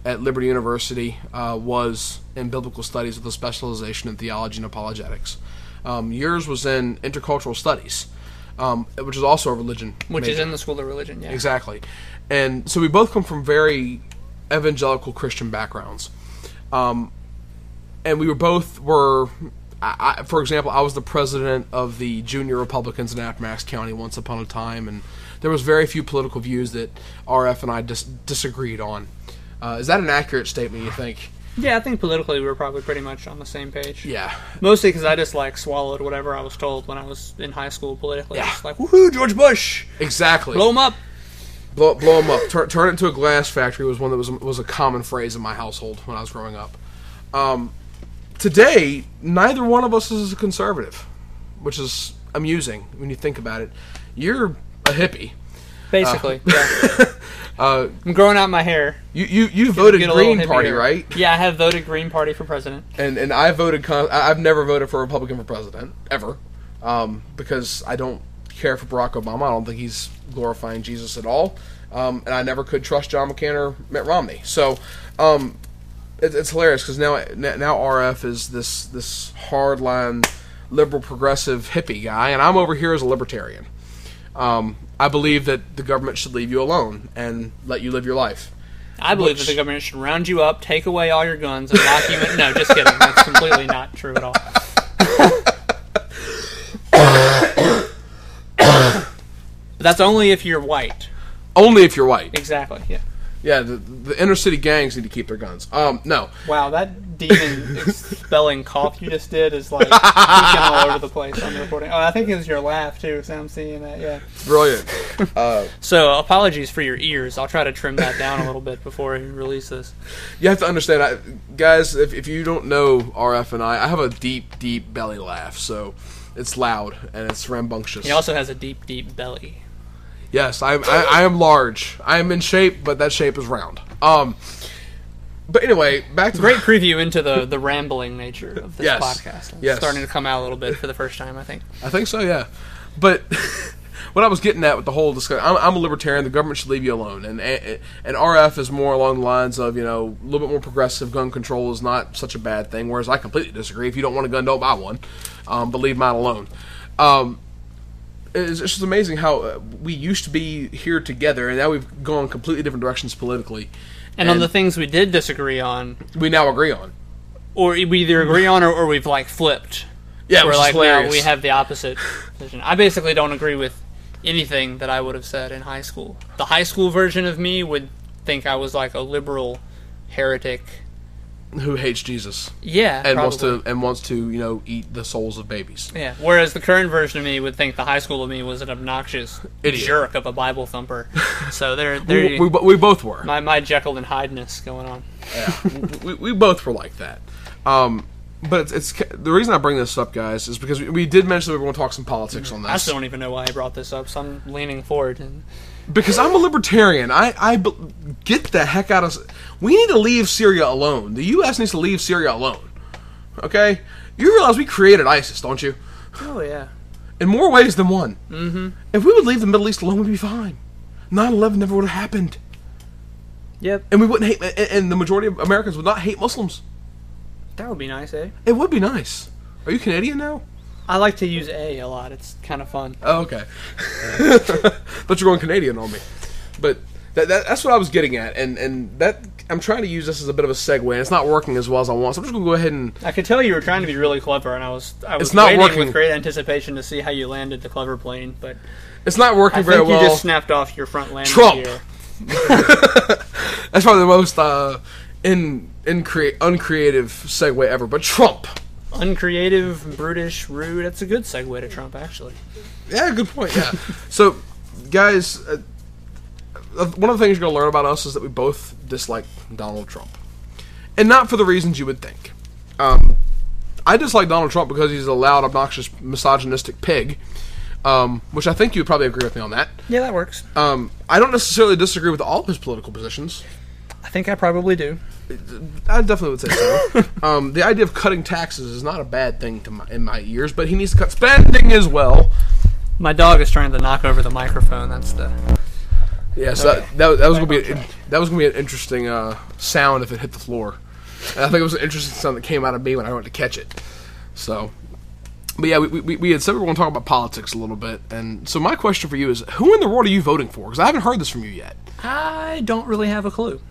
Speaker 1: at Liberty University uh, was in biblical studies with a specialization in theology and apologetics. Um, yours was in intercultural studies, um, which is also a religion,
Speaker 2: Which is in the School of Religion, yeah.
Speaker 1: Exactly. And so we both come from very evangelical Christian backgrounds. Um, and we were both were, I, I, for example, I was the president of the Junior Republicans in Appomattox County once upon a time, and there was very few political views that RF and I dis- disagreed on. Uh, is that an accurate statement? You think?
Speaker 2: Yeah, I think politically we were probably pretty much on the same page.
Speaker 1: Yeah.
Speaker 2: Mostly because I just like swallowed whatever I was told when I was in high school politically.
Speaker 1: Yeah.
Speaker 2: Just like, woohoo, George Bush!
Speaker 1: Exactly.
Speaker 2: Blow him up!
Speaker 1: blow, blow 'em up. Turn, turn it into a glass factory was one that was was a common phrase in my household when I was growing up. Um, today, neither one of us is a conservative, which is amusing when you think about it. You're a hippie.
Speaker 2: Basically, yeah.
Speaker 1: Uh,
Speaker 2: I'm growing out my hair.
Speaker 1: you you, you voted
Speaker 2: Get
Speaker 1: Green Party, right?
Speaker 2: Yeah, I have voted Green Party for president.
Speaker 1: And and I voted. I've never voted for a Republican for president ever, um, because I don't care for Barack Obama. I don't think he's glorifying Jesus at all, um, and I never could trust John McCain or Mitt Romney. So. Um, it, it's hilarious because now now RF is this this hardline liberal progressive hippie guy, and I'm over here as a libertarian. Um, I believe that the government should leave you alone and let you live your life.
Speaker 2: I believe
Speaker 1: Which-
Speaker 2: that the government should round you up, take away all your guns, and lock you in. No, just kidding. That's completely not true at all. but that's only if you're white.
Speaker 1: Only if you're white.
Speaker 2: Exactly. Yeah.
Speaker 1: Yeah, the, the inner city gangs need to keep their guns. Um, no,
Speaker 2: Wow, that demon spelling cough you just did is like all over the place on the recording. Oh, I think it was your laugh too. So I'm seeing that. Yeah.
Speaker 1: brilliant. Uh,
Speaker 2: So apologies for your ears. I'll try to trim that down a little bit before we release this.
Speaker 1: you have to understand, I, guys. If, if you don't know RF and I, I have a deep, deep belly laugh, so it's loud and it's rambunctious.
Speaker 2: He also has a deep, deep belly.
Speaker 1: Yes, I'm. I, I am large. I am in shape, but that shape is round. Um, but anyway, back to
Speaker 2: Great preview into the the rambling nature of this
Speaker 1: Yes.
Speaker 2: podcast. It's
Speaker 1: Yes.
Speaker 2: starting to come out a little bit for the first time, I think.
Speaker 1: I think so, yeah. But what I was getting at with the whole discussion, I'm, I'm a libertarian. The government should leave you alone, and and and RF is more along the lines of you know a little bit more progressive. Gun control is not such a bad thing. Whereas I completely disagree. If you don't want a gun, don't buy one. Um, but leave mine alone. Um, it's it's just amazing how uh, we used to be here together, and now we've gone completely different directions politically.
Speaker 2: And, on the things we did disagree on,
Speaker 1: we now agree on.
Speaker 2: or we either agree on or, or we've like flipped.
Speaker 1: Yeah,
Speaker 2: We're like now we have the opposite position. I basically don't agree with anything that I would have said in high school. The high school version of me would think I was like a liberal heretic.
Speaker 1: Who hates Jesus
Speaker 2: Yeah,
Speaker 1: and
Speaker 2: probably.
Speaker 1: wants to and wants to you know eat the souls of babies.
Speaker 2: Yeah. Whereas the current version of me would think the high school of me was an obnoxious
Speaker 1: Idiot.
Speaker 2: jerk of a Bible thumper. so there,
Speaker 1: We,
Speaker 2: there,
Speaker 1: we, we both were.
Speaker 2: my my Jekyll and Hyde-ness going on.
Speaker 1: we, we both were like that. Um, but it's, it's the reason I bring this up, guys, is because we, we did mention that we were going to talk some politics on
Speaker 2: I
Speaker 1: this.
Speaker 2: still don't even know why I brought this up, so I'm leaning forward. And
Speaker 1: Because I'm a libertarian. I, I get the heck out of. We need to leave Syria alone. The U.S. needs to leave Syria alone. Okay? You realize we created ISIS, don't you?
Speaker 2: oh yeah,
Speaker 1: In more ways than one. Mm-hmm. If we would leave the Middle East alone, we'd be fine. 9/11 never would have happened,
Speaker 2: yep,
Speaker 1: and we wouldn't hate. and- And the majority of Americans would not hate Muslims.
Speaker 2: that would be nice, eh?
Speaker 1: It would be nice. Are you Canadian now?
Speaker 2: I like to use a a lot. It's kind of fun.
Speaker 1: Oh, okay. but you're going Canadian on me. But that, that, that's what I was getting at, and and that I'm trying to use this as a bit of a segue, and it's not working as well as I want. So I'm just gonna go ahead and
Speaker 2: I could tell you were trying to be really clever, and I was I was
Speaker 1: It's not
Speaker 2: waiting
Speaker 1: working.
Speaker 2: with great anticipation to see how you landed the clever plane, but
Speaker 1: it's not working very well.
Speaker 2: I
Speaker 1: very
Speaker 2: think you just snapped off your front landing
Speaker 1: Trump.
Speaker 2: gear.
Speaker 1: That's probably the most uh, in in crea- uncreative segue ever. But Trump,
Speaker 2: Uncreative, brutish, rude. That's a good segue to Trump, actually.
Speaker 1: yeah, good point. Yeah. so, guys, uh, one of the things you're gonna learn about us is that we both dislike Donald Trump, and not for the reasons you would think. Um, I dislike Donald Trump because he's a loud, obnoxious, misogynistic pig. Um, which I think you would probably agree with me on that.
Speaker 2: Yeah, that works.
Speaker 1: Um, I don't necessarily disagree with all of his political positions.
Speaker 2: I think I probably do.
Speaker 1: I definitely would say so. um, the idea of cutting taxes is not a bad thing to my, in my ears, but he needs to cut spending as well.
Speaker 2: My dog is trying to knock over the microphone. That's the.
Speaker 1: Yeah, so that, that, that was gonna be a, that was gonna be an interesting uh, sound if it hit the floor. And I think it was an interesting sound that came out of me when I went to catch it. So, but yeah, we, we, we had said we were going to talk about politics a little bit, and so my question for you is, who in the world are you voting for? Because I haven't heard this from you yet.
Speaker 2: I don't really have a clue.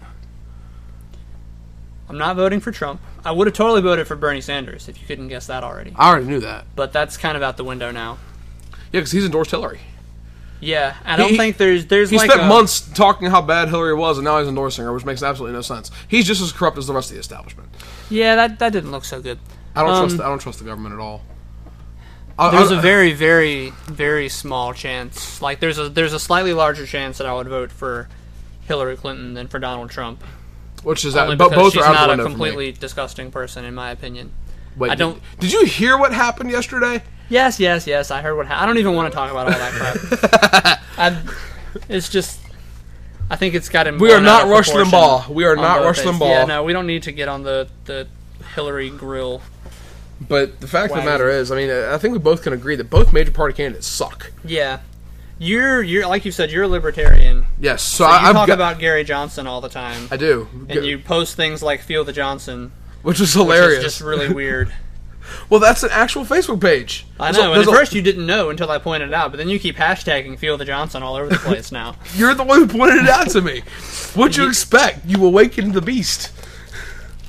Speaker 2: I'm not voting for Trump. I would have totally voted for Bernie Sanders if you couldn't guess that already.
Speaker 1: I already knew that.
Speaker 2: But that's kind of out the window now.
Speaker 1: Yeah, because he's endorsed Hillary.
Speaker 2: Yeah, I don't
Speaker 1: He-
Speaker 2: think there's there's
Speaker 1: He
Speaker 2: like
Speaker 1: spent
Speaker 2: a,
Speaker 1: months talking how bad Hillary was, and now he's endorsing her, which makes absolutely no sense. He's just as corrupt as the rest of the establishment.
Speaker 2: Yeah, that that didn't look so good.
Speaker 1: I don't
Speaker 2: Um,
Speaker 1: trust. I don't trust the government at all. I,
Speaker 2: There's
Speaker 1: I-
Speaker 2: a very very very small chance. Like there's a there's a slightly larger chance that I would vote for Hillary Clinton than for Donald Trump.
Speaker 1: which is that, but both
Speaker 2: she's
Speaker 1: are
Speaker 2: not a
Speaker 1: window for me.
Speaker 2: completely disgusting person in my opinion.
Speaker 1: Wait,
Speaker 2: I don't-
Speaker 1: Did, did you hear what happened yesterday?
Speaker 2: Yes, yes, yes. I heard what. Ha- I don't even want to talk about all that crap. I, it's just. I think it's got him.
Speaker 1: We are not Rush Limbaugh. We are not Rush. Limbaugh.
Speaker 2: Yeah, no, we don't need to get on the the Hillary grill.
Speaker 1: But the fact of the matter is, I mean, uh, I think we both can agree that both major party candidates suck.
Speaker 2: Yeah, you're you're like you said, you're a libertarian.
Speaker 1: Yes, so,
Speaker 2: So
Speaker 1: I,
Speaker 2: you
Speaker 1: I've
Speaker 2: talk
Speaker 1: got,
Speaker 2: about Gary Johnson all the time,
Speaker 1: I do,
Speaker 2: and you post things like "Feel the Johnson,"
Speaker 1: which is
Speaker 2: which
Speaker 1: hilarious.
Speaker 2: is just really weird.
Speaker 1: well, that's an actual Facebook page.
Speaker 2: I
Speaker 1: There's a-
Speaker 2: know.
Speaker 1: There's
Speaker 2: at
Speaker 1: a-
Speaker 2: first you didn't know until I pointed it out, but then you keep hashtagging "Feel the Johnson" all over the place now.
Speaker 1: You're the one who pointed it out to me. What'd you expect? You awakened the beast.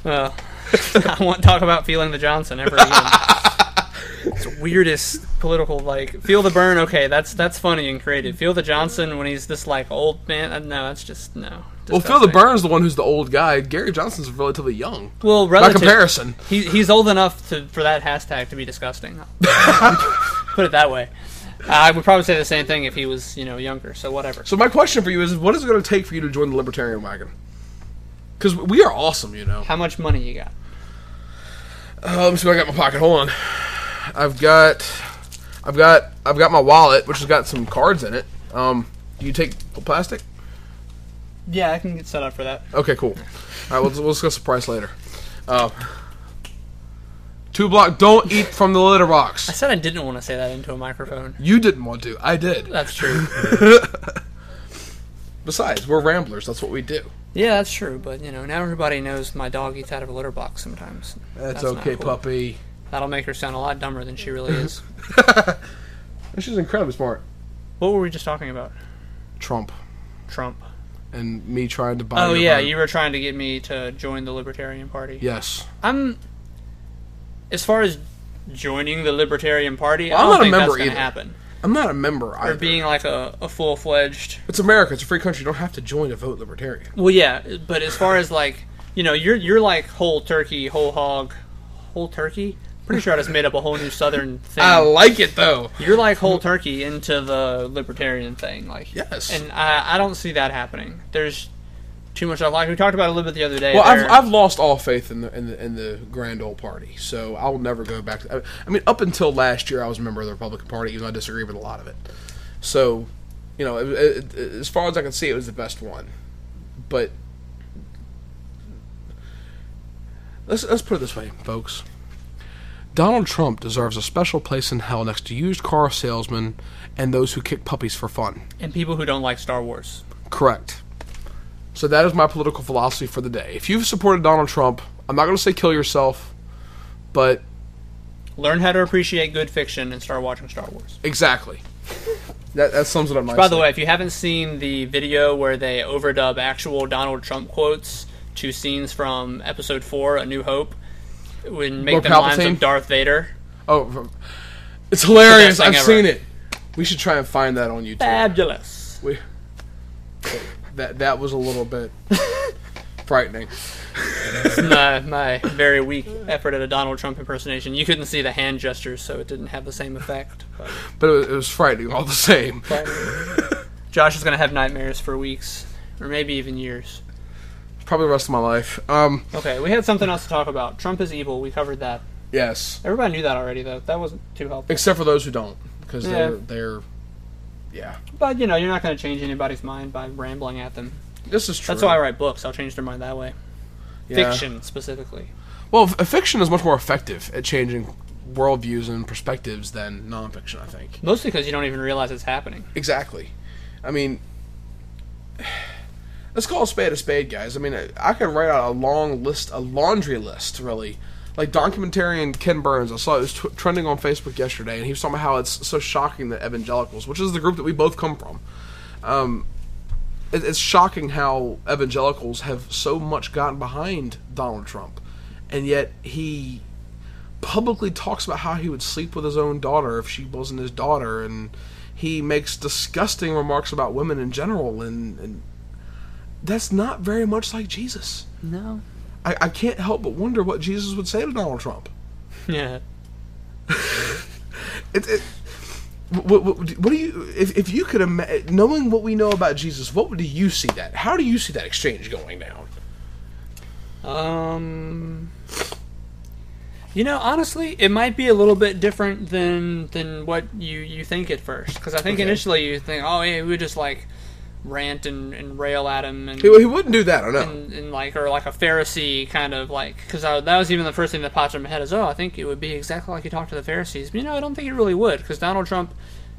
Speaker 2: Well, I won't talk about feeling the Johnson ever again. it's weirdest political like feel the burn. Okay, that's that's funny and creative. Feel the Johnson when he's this like old man. uh, No, that's just no.
Speaker 1: Well, Phil the
Speaker 2: disgusting.
Speaker 1: Burns, the one who's the old guy. Gary Johnson's relatively young.
Speaker 2: Well,
Speaker 1: By comparison,
Speaker 2: he, he's old enough to for that hashtag to be disgusting. Put it that way. I would probably say the same thing if he was you know younger. So whatever.
Speaker 1: So my question for you is, what is it going to take for you to join the libertarian wagon? Because we are awesome, you know.
Speaker 2: How much money you got?
Speaker 1: Uh, let me see what I got in my pocket. Hold on. I've got, I've got, I've got my wallet, which has got some cards in it. Um, do you take plastic?
Speaker 2: Yeah, I can get set up for that.
Speaker 1: Okay, cool. All right, we'll, we'll discuss the price later. Uh, two block. Don't eat from the litter box.
Speaker 2: I said I didn't want to say that into a microphone.
Speaker 1: You didn't want to. I did.
Speaker 2: That's true.
Speaker 1: Besides, we're ramblers. That's what we do.
Speaker 2: Yeah, that's true. But you know, now everybody knows my dog eats out of a litter box sometimes.
Speaker 1: That's,
Speaker 2: That's not
Speaker 1: okay,
Speaker 2: cool.
Speaker 1: puppy.
Speaker 2: That'll make her sound a lot dumber than she really is.
Speaker 1: She's incredibly smart.
Speaker 2: What were we just talking about?
Speaker 1: Trump
Speaker 2: Trump.
Speaker 1: And me trying to buy.
Speaker 2: Oh yeah,
Speaker 1: vote.
Speaker 2: you were trying to get me to join the Libertarian Party.
Speaker 1: Yes.
Speaker 2: I'm. As far as joining the Libertarian Party,
Speaker 1: Well,
Speaker 2: I
Speaker 1: I'm
Speaker 2: don't
Speaker 1: not a
Speaker 2: think
Speaker 1: member
Speaker 2: that's going to happen.
Speaker 1: I'm not a member
Speaker 2: Or
Speaker 1: either.
Speaker 2: being like a, a full fledged.
Speaker 1: it's America. It's a free country. You don't have to join to vote libertarian.
Speaker 2: Well, yeah, but as far as like you know, you're you're like whole turkey, whole hog, whole turkey. Pretty sure I just made up a whole new Southern thing.
Speaker 1: I like it though.
Speaker 2: you're like whole turkey into the libertarian thing, like
Speaker 1: Yes.
Speaker 2: And I, I don't see that happening. There's too much. I like we talked about a little bit the other day.
Speaker 1: Well, I've, I've lost all faith in the in the in the grand old party, so I will never go back. to I mean, up until last year, I was a member of the Republican Party, even though I disagree with a lot of it. So, you know, it, it, it- as far as I can see, it was the best one. But let's let's put it this way, folks. Donald Trump deserves a special place in hell next to used car salesmen and those who kick puppies for fun.
Speaker 2: and people who don't like Star Wars.
Speaker 1: Correct. So that is my political philosophy for the day. If you've supported Donald Trump, I'm not going to say kill yourself, but
Speaker 2: Learn how to appreciate good fiction and start watching Star Wars.
Speaker 1: exactly. That, that sums it up nicely.
Speaker 2: By the way, if you haven't seen the video where they overdub actual Donald Trump quotes to scenes from Episode Four, A New Hope, would make
Speaker 1: Lord
Speaker 2: them lines
Speaker 1: Palpatine?
Speaker 2: of Darth Vader.
Speaker 1: oh, it's hilarious.
Speaker 2: The best thing
Speaker 1: I've
Speaker 2: ever.
Speaker 1: seen it. We should try and find that on YouTube.
Speaker 2: Fabulous.
Speaker 1: We, that that was a little bit frightening.
Speaker 2: my, my very weak effort at a Donald Trump impersonation. You couldn't see the hand gestures, so it didn't have the same effect. But
Speaker 1: But it was, it was frightening all the same.
Speaker 2: Josh is going to have nightmares for weeks, or maybe even years.
Speaker 1: Probably the rest of my life. Um,
Speaker 2: Okay, we had something else to talk about. Trump is evil. We covered that.
Speaker 1: yes.
Speaker 2: Everybody knew that already, though. That wasn't too helpful.
Speaker 1: Except for those who don't, because
Speaker 2: Yeah.
Speaker 1: they're they're. Yeah,
Speaker 2: But you know, you're not going to change anybody's mind by rambling at them.
Speaker 1: this is true.
Speaker 2: That's why I write books. I'll change their mind that way.
Speaker 1: Yeah.
Speaker 2: Fiction specifically.
Speaker 1: Well, f- fiction is much more effective at changing worldviews and perspectives than nonfiction. I think.
Speaker 2: Mostly because you don't even realize it's happening.
Speaker 1: Exactly. I mean, let's call a spade a spade, guys. I mean, I, I could write out a long list, a laundry list, really. Like documentarian Ken Burns, I saw it was t- trending on Facebook yesterday, and he was talking about how it's so shocking that evangelicals, which is the group that we both come from, um, it, it's shocking how evangelicals have so much gotten behind Donald Trump, and yet he publicly talks about how he would sleep with his own daughter if she wasn't his daughter, and he makes disgusting remarks about women in general, and, and that's not very much like Jesus.
Speaker 2: No.
Speaker 1: I, I can't help but wonder what Jesus would say to Donald Trump.
Speaker 2: Yeah.
Speaker 1: It, it, what, what, what do you if, if you could ima- knowing what we know about Jesus, what do you see that? How do you see that exchange going down?
Speaker 2: Um. You know, honestly, it might be a little bit different than than what you you think at first. Because I think
Speaker 1: Okay.
Speaker 2: initially you think, oh, yeah, we would just like rant and, and rail at him and,
Speaker 1: He, he wouldn't do that, I know.
Speaker 2: and, and like or like a Pharisee kind of like because that was even the first thing that popped in my head is oh I think it would be exactly like you talked to the Pharisees. But you know, I don't think it really would because Donald Trump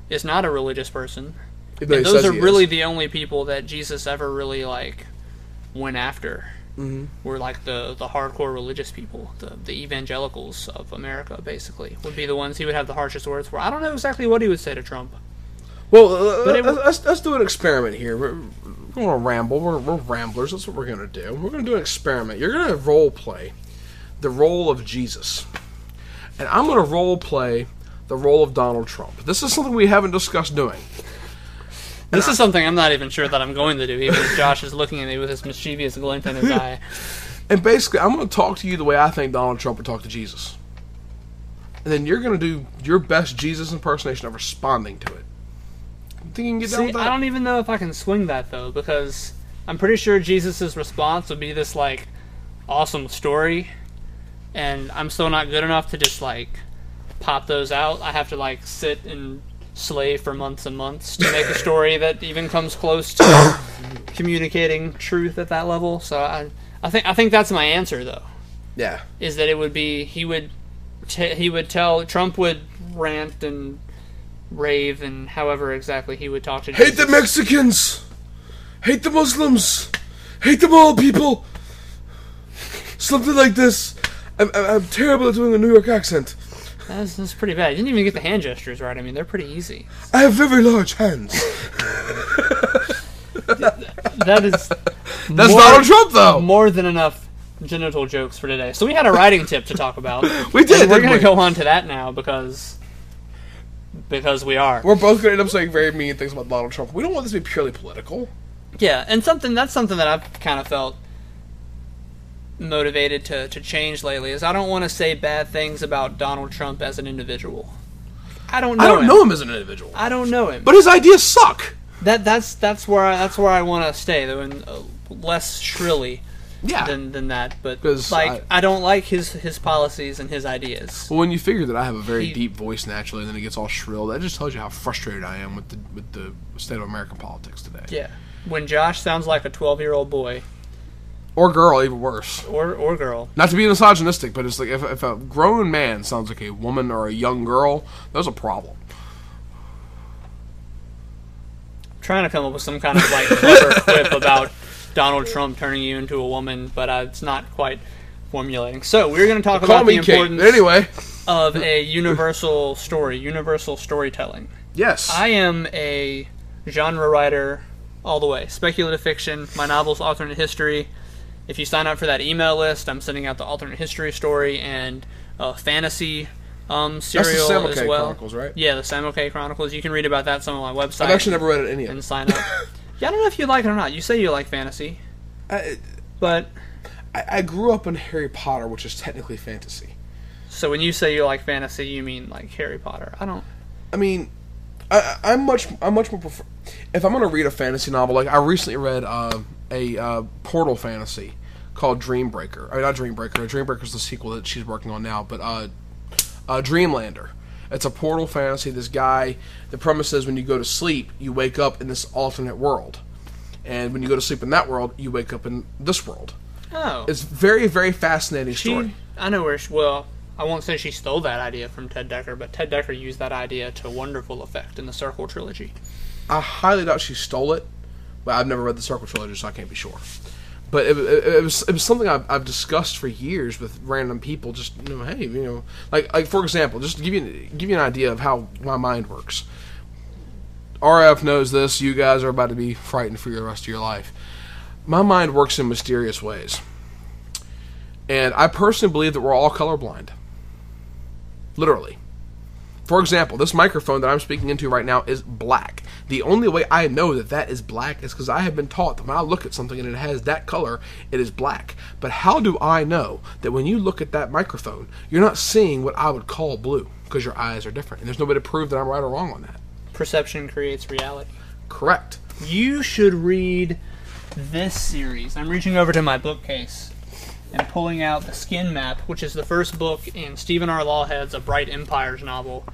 Speaker 2: is not a religious person. And those are really
Speaker 1: is.
Speaker 2: the only people that Jesus ever really like went after.
Speaker 1: Mhm.
Speaker 2: Were like the the hardcore religious people, the the evangelicals of America, basically, would be the ones he would have the harshest words for. I don't know exactly what he would say to Trump.
Speaker 1: Well, uh,
Speaker 2: it-
Speaker 1: let's, let's, let's do an experiment here. We're, we're going to ramble. We're, we're ramblers. That's what we're going to do. We're going to do an experiment. You're going to role play the role of Jesus, and I'm going to role play the role of Donald Trump. This is something we haven't discussed doing.
Speaker 2: This is something I'm not even sure that I'm going to do, even if Josh is looking at me with his mischievous glint in his eye.
Speaker 1: And basically, I'm going to talk to you the way I think Donald Trump would talk to Jesus. And then you're going to do your best Jesus impersonation of responding to it. Think you can get down
Speaker 2: See,
Speaker 1: with
Speaker 2: I don't even know if I can swing that though, because I'm pretty sure Jesus' response would be this like awesome story, and I'm still not good enough to just like pop those out. I have to like sit and slave for months and months to make a story that even comes close to communicating truth at that level. So I, I think I think that's my answer though.
Speaker 1: Yeah.
Speaker 2: Is that it would be he would t- he would tell Trump would rant and rave and however exactly he would talk to
Speaker 1: Hate the Mexicans! Hate the Muslims! Hate them all, people! Something like this. I'm, I'm, I'm terrible at doing a New York accent.
Speaker 2: That's, that's pretty bad. You didn't even get the hand gestures right. I mean, they're pretty easy.
Speaker 1: I have very large hands.
Speaker 2: That is
Speaker 1: That's
Speaker 2: more-
Speaker 1: Donald Trump, though.
Speaker 2: more than enough genital jokes for today. So we had a writing tip to talk about.
Speaker 1: We did,
Speaker 2: And we're
Speaker 1: didn't
Speaker 2: going
Speaker 1: we?
Speaker 2: to go on to that now because because we are.
Speaker 1: We're both going to end up saying very mean things about Donald Trump. We don't want this to be purely political.
Speaker 2: Yeah, and something that's something that I've kind of felt motivated to, to change lately is I don't want to say bad things about Donald Trump as an individual. I don't know
Speaker 1: I don't
Speaker 2: him.
Speaker 1: know him as an individual,
Speaker 2: I don't know him.
Speaker 1: but his ideas suck.
Speaker 2: that that's that's where I, that's where I want to stay though, and uh, less shrilly
Speaker 1: Yeah.
Speaker 2: than than that. But
Speaker 1: 'Cause
Speaker 2: like
Speaker 1: I-
Speaker 2: I, don't like his his policies and his ideas.
Speaker 1: well, when you figure that I have a very
Speaker 2: He-
Speaker 1: deep voice naturally, and then it gets all shrill, that just tells you how frustrated I am with the with the state of American politics today.
Speaker 2: Yeah, when Josh sounds like a twelve year old boy
Speaker 1: Or girl, even worse.
Speaker 2: or or girl,
Speaker 1: Not to be misogynistic, but it's like if, if a grown man sounds like a woman or a young girl, there's a problem.
Speaker 2: trying to come up with some kind of like clever quip about Donald Trump turning you into a woman, but uh, it's not quite formulating. So we're going to talk
Speaker 1: Call
Speaker 2: about the
Speaker 1: Kate.
Speaker 2: importance
Speaker 1: Anyway,
Speaker 2: of a universal story, universal storytelling.
Speaker 1: yes.
Speaker 2: I am a genre writer all the way. Speculative fiction, my novels alternate history. If you sign up for that email list, I'm sending out the alternate history story and uh, fantasy um,
Speaker 1: That's the
Speaker 2: serial as well.
Speaker 1: Chronicles, right?
Speaker 2: Yeah, the Sam McKay Chronicles. You can read about that some on my website
Speaker 1: I've actually never read it any of
Speaker 2: and sign up. yeah, I don't know if you like it or not. You say you like fantasy,
Speaker 1: I,
Speaker 2: but
Speaker 1: I, I grew up in Harry Potter, which is technically fantasy.
Speaker 2: so when you say you like fantasy, you mean like Harry Potter. I don't.
Speaker 1: I mean, I, I'm much I'm much more prefer. If I'm gonna read a fantasy novel, like I recently read uh, a uh, Portal fantasy called Dreambreaker. I mean, not Dreambreaker. Dreambreaker is the sequel that she's working on now, but uh, uh, Dreamlander. It's a portal fantasy. This guy. The premise is when you go to sleep, you wake up in this alternate world, and when you go to sleep in that world, you wake up in this world.
Speaker 2: Oh,
Speaker 1: It's very very fascinating
Speaker 2: she.
Speaker 1: story.
Speaker 2: I know where. She, well, I won't say she stole that idea from Ted Dekker, but Ted Dekker used that idea to wonderful effect in the Circle trilogy.
Speaker 1: I highly doubt she stole it, but I've never read the Circle trilogy, so I can't be sure. But it, it, it was it was something I've, I've discussed for years with random people. Just you know, hey, you know, like like for example, just to give you give you an idea of how my mind works. RF knows this. You guys are about to be frightened for the rest of your life. My mind works in mysterious ways, and I personally believe that we're all colorblind. Literally. For example, this microphone that I'm speaking into right now is black. The only way I know that that is black is because I have been taught that when I look at something and it has that color, it is black. But how do I know that when you look at that microphone, you're not seeing what I would call blue? Because your eyes are different. And there's no way to prove that I'm right or wrong on that.
Speaker 2: Perception creates reality.
Speaker 1: Correct.
Speaker 2: You should read this series. I'm reaching over to my bookcase and pulling out the Skin Map, which is the first book in Stephen R. Lawhead's A Bright Empires novel.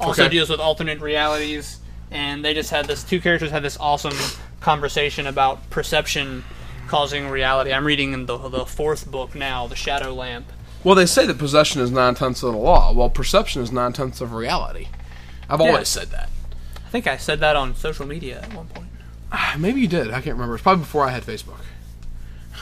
Speaker 2: Also
Speaker 1: Okay.
Speaker 2: deals with alternate realities, and they just had this. Two characters had this awesome conversation about perception causing reality. I'm reading in the the fourth book now, The Shadow Lamp.
Speaker 1: Well, they say that possession is nine tenths of the law. Well, perception is nine tenths of reality. I've
Speaker 2: Yeah.
Speaker 1: always said that.
Speaker 2: I think I said that on social media at one point.
Speaker 1: Ah, Maybe you did. I can't remember. It's probably before I had Facebook.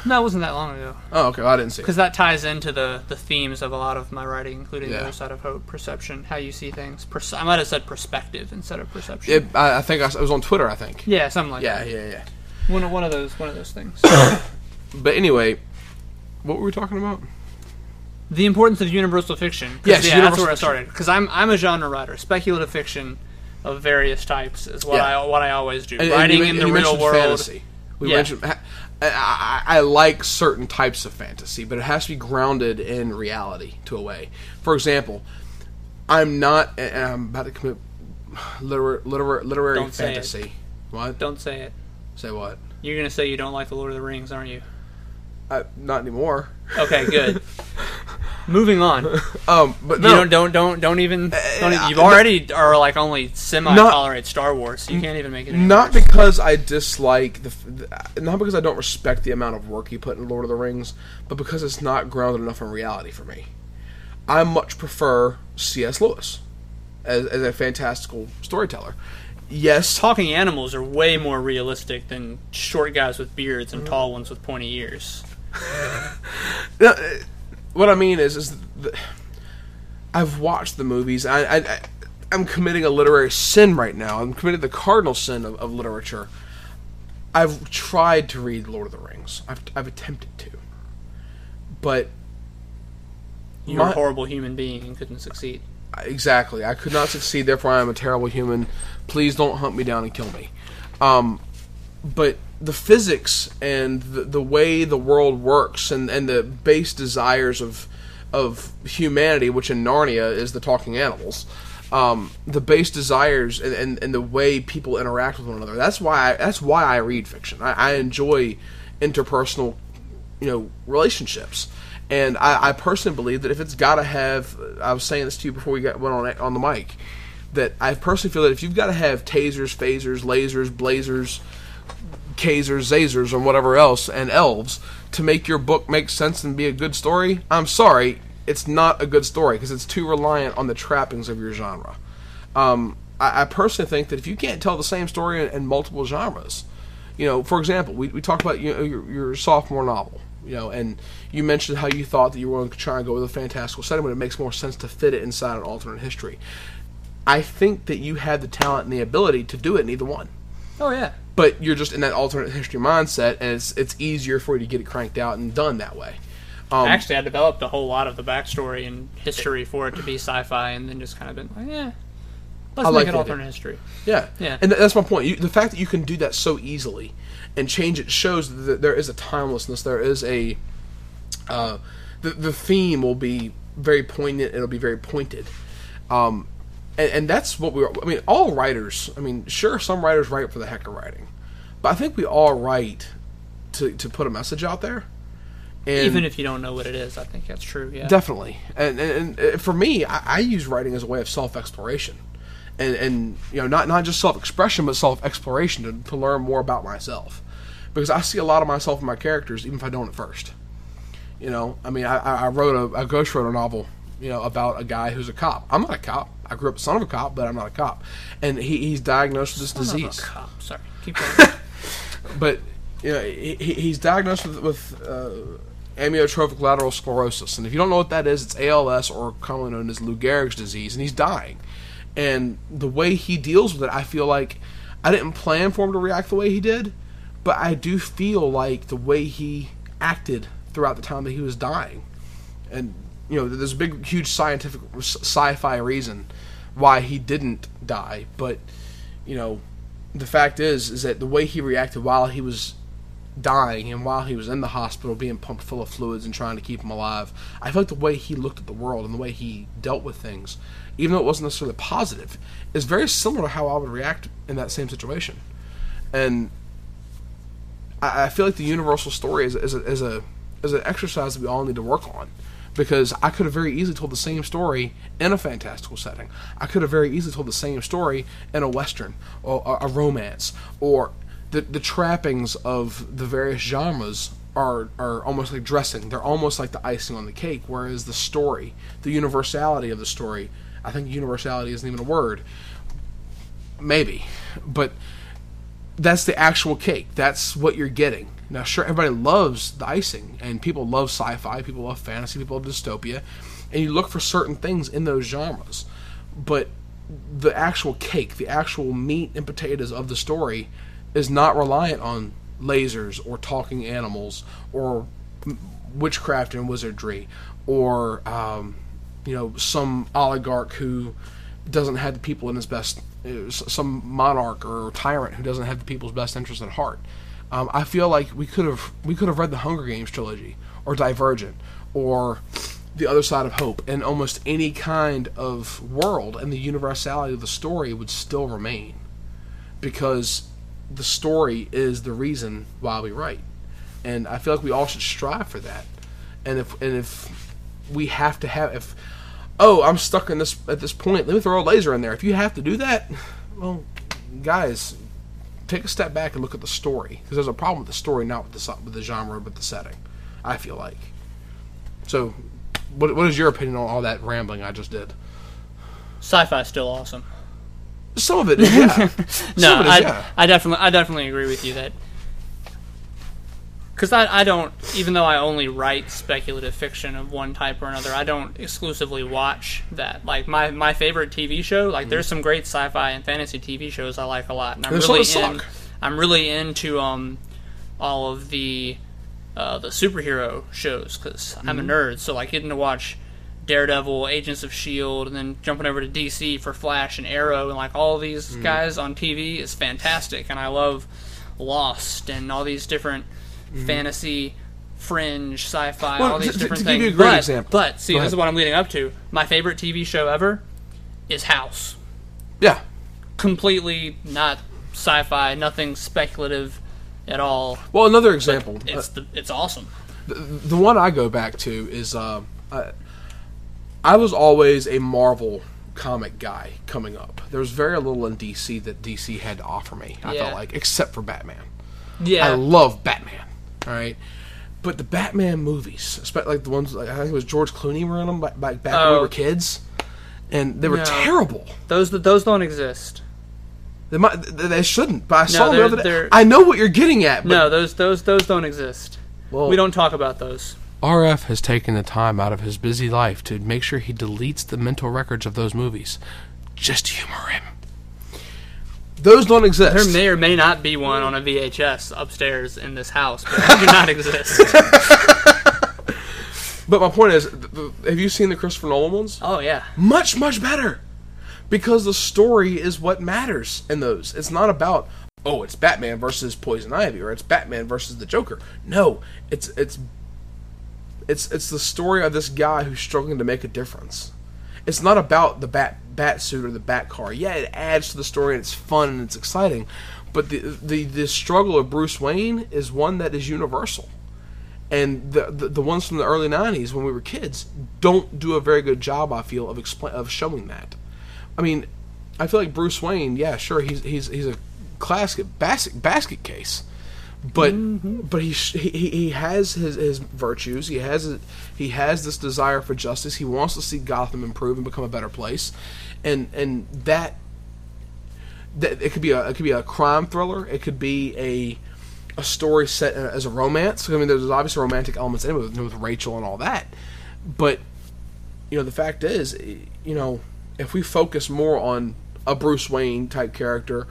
Speaker 2: No, it wasn't that long ago.
Speaker 1: Oh, okay. Well, I didn't see it.
Speaker 2: because that ties into the, the themes of a lot of my writing, including
Speaker 1: Yeah.
Speaker 2: the other side of hope, perception, how you see things. Perce- I might have said perspective instead of perception.
Speaker 1: It, I, I think I, it was on Twitter. I think.
Speaker 2: yeah, something like
Speaker 1: Yeah,
Speaker 2: that.
Speaker 1: yeah, yeah. yeah.
Speaker 2: One of, one of those one of those things.
Speaker 1: But anyway, what were we talking about?
Speaker 2: the importance of universal fiction.
Speaker 1: Yes,
Speaker 2: yeah, that's where I started. Because I'm I'm a genre writer. Speculative fiction of various types is what
Speaker 1: Yeah.
Speaker 2: I what I always do.
Speaker 1: And- and
Speaker 2: Writing
Speaker 1: you,
Speaker 2: in the real world.
Speaker 1: Fantasy. We
Speaker 2: Yeah.
Speaker 1: mentioned. I, I, like certain types of fantasy, but it has to be grounded in reality to a way. For example, I'm not. I'm about to commit literary literary, literary
Speaker 2: Don't say
Speaker 1: fantasy. What?
Speaker 2: Don't say it.
Speaker 1: Say what?
Speaker 2: You're gonna say you don't like the Lord of the Rings, aren't you?
Speaker 1: I, not anymore.
Speaker 2: Okay, good. Moving on.
Speaker 1: Um, but
Speaker 2: You don't don't don't don't even. Don't,
Speaker 1: uh,
Speaker 2: you've already are like only semi tolerate Star Wars. So you can't even make it.
Speaker 1: Not
Speaker 2: worse.
Speaker 1: because I dislike the, the, not because I don't respect the amount of work he put in Lord of the Rings, but because it's not grounded enough in reality for me. I much prefer C.S. Lewis as, as a fantastical storyteller. Yes,
Speaker 2: talking animals are way more realistic than short guys with beards and tall ones with pointy ears.
Speaker 1: what I mean is, is the, I've watched the movies. I, I, I I'm committing a literary sin right now. I'm committing the cardinal sin of, of literature. I've tried to read Lord of the Rings. I've I've attempted to, but
Speaker 2: You're
Speaker 1: My-
Speaker 2: a horrible human being and couldn't succeed.
Speaker 1: exactly I could not succeed. Therefore, I am a terrible human. Please don't hunt me down and kill me. Um, but the physics and the, the way the world works and, and the base desires of of humanity, which in Narnia is the talking animals, um, the base desires and, and, and the way people interact with one another. That's why I, that's why I read fiction. I, I enjoy interpersonal, you know, relationships. And I, I personally believe that if it's got to have, I was saying this to you before we got went on on the mic, that I personally feel that if you've got to have tasers, phasers, lasers, blazers, Kazers, Zazers, or whatever else, and elves to make your book make sense and be a good story, I'm sorry, it's not a good story because it's too reliant on the trappings of your genre. Um, I, I personally think that if you can't tell the same story in, in multiple genres, you know, for example, we, we talked about you know, your, your sophomore novel, you know, and you mentioned how you thought that you were going to try and go with a fantastical setting, but it makes more sense to fit it inside an alternate history. I think that you had the talent and the ability to do it in either one
Speaker 2: Oh yeah.
Speaker 1: But you're just in that alternate history mindset, and it's it's easier for you to get it cranked out and done that way. Um,
Speaker 2: Actually, I developed a whole lot of the backstory and history for it to be sci-fi, and then just kind of been like, yeah, let's
Speaker 1: I
Speaker 2: make
Speaker 1: like
Speaker 2: it alternate
Speaker 1: idea.
Speaker 2: history.
Speaker 1: yeah,
Speaker 2: Yeah.
Speaker 1: and th- that's my point. You, the fact that you can do that so easily and change it shows that there is a timelessness. There is a uh, the the theme will be very poignant. It'll be very pointed. Um, and, and that's what we. are I mean, all writers. I mean, sure, some writers write for the heck of writing, but I think we all write to to put a message out there. And
Speaker 2: Even if you don't know what it is, I think that's true. Yeah.
Speaker 1: Definitely, and, and, and uh, for me, I, I use writing as a way of self exploration, and and you know not not just self expression, but self exploration to, to learn more about myself, because I see a lot of myself in my characters, even if I don't at first. You know, I mean, I, I wrote a, I ghost wrote a novel, you know, about a guy who's a cop. I'm not a cop. I grew up a son of a cop, but I'm not a cop, and he, he's diagnosed with this
Speaker 2: Son
Speaker 1: disease
Speaker 2: cop. Sorry. Keep going.
Speaker 1: but you know, he, he- he's diagnosed with, with uh, amyotrophic lateral sclerosis, and if you don't know what that is, it's ALS or commonly known as Lou Gehrig's disease, and he's dying. And the way he deals with it, I feel like I didn't plan for him to react the way he did, but I do feel like the way he acted throughout the time that he was dying, and you know, there's a big, huge scientific sci-fi reason why he didn't die, but you know, the fact is, is that the way he reacted while he was dying and while he was in the hospital being pumped full of fluids and trying to keep him alive, I feel like the way he looked at the world and the way he dealt with things, even though it wasn't necessarily positive, is very similar to how I would react in that same situation. And I, I feel like the universal story is, is, a, is a is an exercise that we all need to work on. Because I could have very easily told the same story in a fantastical setting. I could have very easily told the same story in a western or a, romance or the the trappings of the various genres are are almost like dressing. They're almost like the icing on the cake. Whereas the story, the universality of the story, I think universality isn't even a word. Maybe, but that's the actual cake. That's what you're getting. Now, sure, everybody loves the icing, and people love sci-fi, people love fantasy, people love dystopia, and you look for certain things in those genres. But the actual cake, the actual meat and potatoes of the story, is not reliant on lasers or talking animals or witchcraft and wizardry or um, you know some oligarch who doesn't have the people in his best uh, some monarch or tyrant who doesn't have the people's best interest at heart um, I feel like we could have we could have read the Hunger Games trilogy or Divergent or the other side of hope in almost any kind of world and the universality of the story would still remain because the story is the reason why we write. And I feel like we all should strive for that. And if and if we have to have if oh I'm stuck in this at this point. Let me throw a laser in there. If you have to do that well guys take a step back and look at the story because there's a problem with the story not with the with the genre but the setting I feel like. So what, what is your opinion on all that rambling I just did?
Speaker 2: Sci-fi is still awesome.
Speaker 1: some of it is yeah.
Speaker 2: No,
Speaker 1: it is
Speaker 2: I,
Speaker 1: yeah.
Speaker 2: I definitely, I definitely agree with you that because I, I don't even though I only write speculative fiction of one type or another I don't exclusively watch that like my my favorite TV show like there's some great sci-fi and fantasy TV shows I like a lot and I'm
Speaker 1: There's
Speaker 2: really in. I'm really into um all of the uh, the superhero shows because I'm a
Speaker 1: Mm-hmm.
Speaker 2: nerd so like getting to watch Daredevil Agents of Shield and then jumping over to DC for Flash and Arrow and like all these
Speaker 1: Mm-hmm.
Speaker 2: guys on TV is fantastic and I love Lost and all these different fantasy, fringe, sci-fi,
Speaker 1: Mm-hmm. Well,
Speaker 2: all these
Speaker 1: to-
Speaker 2: different
Speaker 1: to
Speaker 2: things.
Speaker 1: give you a great
Speaker 2: but,
Speaker 1: example.
Speaker 2: But see, this is what I'm leading up to. My favorite TV show ever is House.
Speaker 1: Yeah.
Speaker 2: Completely not sci-fi, nothing speculative at all.
Speaker 1: Well, another example.
Speaker 2: It's the, it's awesome.
Speaker 1: the, the one I go back to is uh, I, I was always a Marvel comic guy coming up. There was very little in DC that DC had to offer me. I
Speaker 2: Yeah.
Speaker 1: felt like, except for Batman.
Speaker 2: Yeah,
Speaker 1: I love Batman. All right. But the Batman movies, especially like the ones like, I think it was George Clooney were in them back, back, back when we
Speaker 2: Oh.
Speaker 1: were kids, and they were
Speaker 2: No.
Speaker 1: terrible.
Speaker 2: those those don't exist.
Speaker 1: They might, they they shouldn't. But I saw them the other day. I know what you're getting at. But
Speaker 2: No, those those those don't exist.
Speaker 1: Well-
Speaker 2: we don't talk about those.
Speaker 1: RF has taken the time out of his busy life to make sure he deletes the mental records of those movies. Just humor him. Those don't exist.
Speaker 2: There may or may not be one on a VHS upstairs in this house, but they do not exist.
Speaker 1: but my point is, th- th- have you seen the Christopher Nolan ones?
Speaker 2: Oh yeah,
Speaker 1: Much, much better. Because the story is what matters in those. It's not about oh, it's Batman versus Poison Ivy or it's Batman versus the Joker. No, it's it's it's it's the story of this guy who's struggling to make a difference. It's not about the bat bat suit or the bat car. Yeah, it adds to the story and it's fun and it's exciting, but the the the struggle of Bruce Wayne is one that is universal. And the, the the ones from the early '90s when we were kids don't do a very good job. I feel of explain of showing that. I mean, I feel like Bruce Wayne. Yeah, sure, he's he's he's a classic basket basket case, but mm-hmm. but he, he he has his his virtues. He has he has this desire for justice. He wants to see Gotham improve and become a better place, and and that that it could be a it could be a crime thriller. It could be a a story set as a romance. I mean, there's obviously romantic elements in it with, with Rachel and all that, but you know the fact is, you know, if we focus more on a Bruce Wayne type character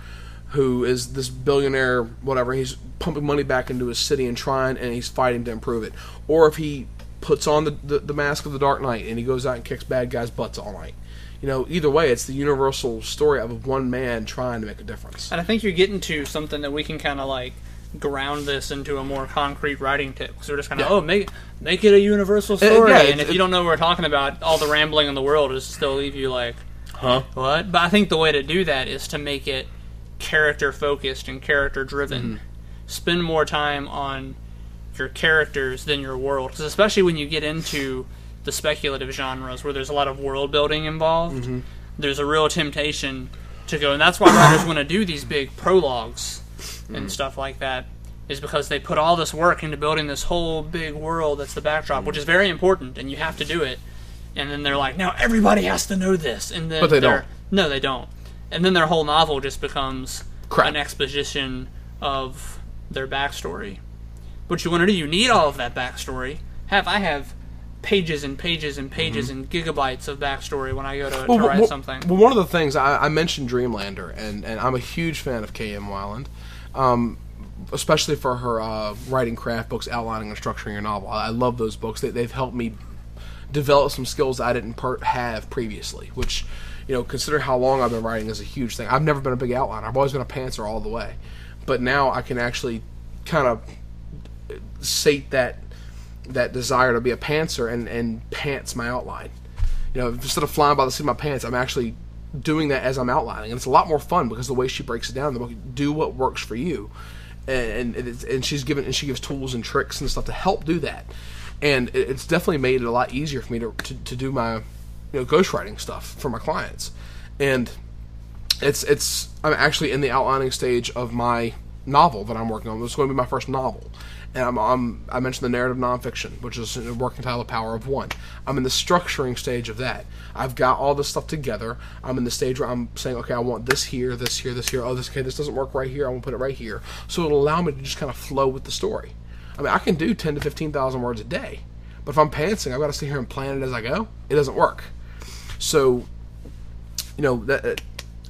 Speaker 1: who is this billionaire, whatever, he's pumping money back into his city and trying, and he's fighting to improve it, or if he puts on the, the, the mask of the Dark Knight and he goes out and kicks bad guys' butts all night. You know, either way, it's the universal story of one man trying to make a difference.
Speaker 2: and I think you're getting to something that we can kind of like ground this into a more concrete writing tip because we're just kind of
Speaker 1: Yeah.
Speaker 2: oh make make it a universal uh, story,
Speaker 1: yeah,
Speaker 2: and
Speaker 1: it-
Speaker 2: if you don't know what we're talking about, all the rambling in the world is still leave you like
Speaker 1: Huh?
Speaker 2: what? But I think the way to do that is to make it character focused and character driven.
Speaker 1: Mm-hmm.
Speaker 2: Spend more time on your characters than your world, because especially when you get into the speculative genres where there's a lot of world building involved,
Speaker 1: Mm-hmm.
Speaker 2: there's a real temptation to go, and that's why writers want to do these big prologues
Speaker 1: Mm-hmm.
Speaker 2: and stuff like that. Is because they put all this work into building this whole big world that's the backdrop, which is very important, and you have to do it. And then they're like, now everybody has to know this, and then
Speaker 1: But they don't.
Speaker 2: No, they don't. And then their whole novel just becomes
Speaker 1: Crap.
Speaker 2: an exposition of their backstory. But you want to do, you need all of that backstory. Have I have pages and pages and pages and gigabytes of backstory when I go to, to write
Speaker 1: well,
Speaker 2: something.
Speaker 1: Well, one of the things I, I mentioned Dreamlander, and, and I'm a huge fan of K.M. Weiland, um, especially for her uh, writing craft books, outlining and structuring your novel. I, I love those books. They, they've helped me develop some skills I didn't per- have previously, which, you know, consider how long I've been writing is a huge thing. I've never been a big outliner. I've always been a pantser all the way. But now I can actually kind of sate that that desire to be a pantser and, and pants my outline. You know, instead of flying by the seat of my pants, I'm actually doing that as I'm outlining, and it's a lot more fun because the way she breaks it down in the book, do what works for you, and and, and she's given and she gives tools and tricks and stuff to help do that, and it's definitely made it a lot easier for me to, to, to do my you know ghostwriting stuff for my clients, and it's it's I'm actually in the outlining stage of my novel that I'm working on. It's going to be my first novel, and I'm, I'm I mentioned the narrative nonfiction, which is a working title, The Power of One. I'm in the structuring stage of that. I've got all this stuff together. I'm in the stage where I'm saying, okay, I want this here, this here, this here. Oh, this okay, this doesn't work right here. I want to put it right here. So it'll allow me to just kind of flow with the story. I mean, I can do ten to fifteen thousand words a day, but if I'm pantsing, I've got to sit here and plan it as I go. It doesn't work. So, you know that. Uh,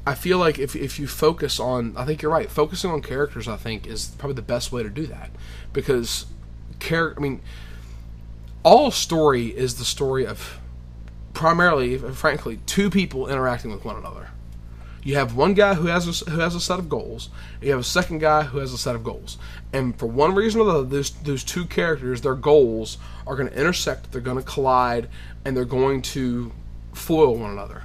Speaker 1: I feel like if, if you focus on, I think you're right. Focusing on characters, I think, is probably the best way to do that because, character. I mean, all story is the story of primarily, frankly, two people interacting with one another. You have one guy who has a, who has a set of goals. You have a second guy who has a set of goals, and for one reason or another, those those two characters, their goals are going to intersect. They're going to collide, and they're going to foil one another.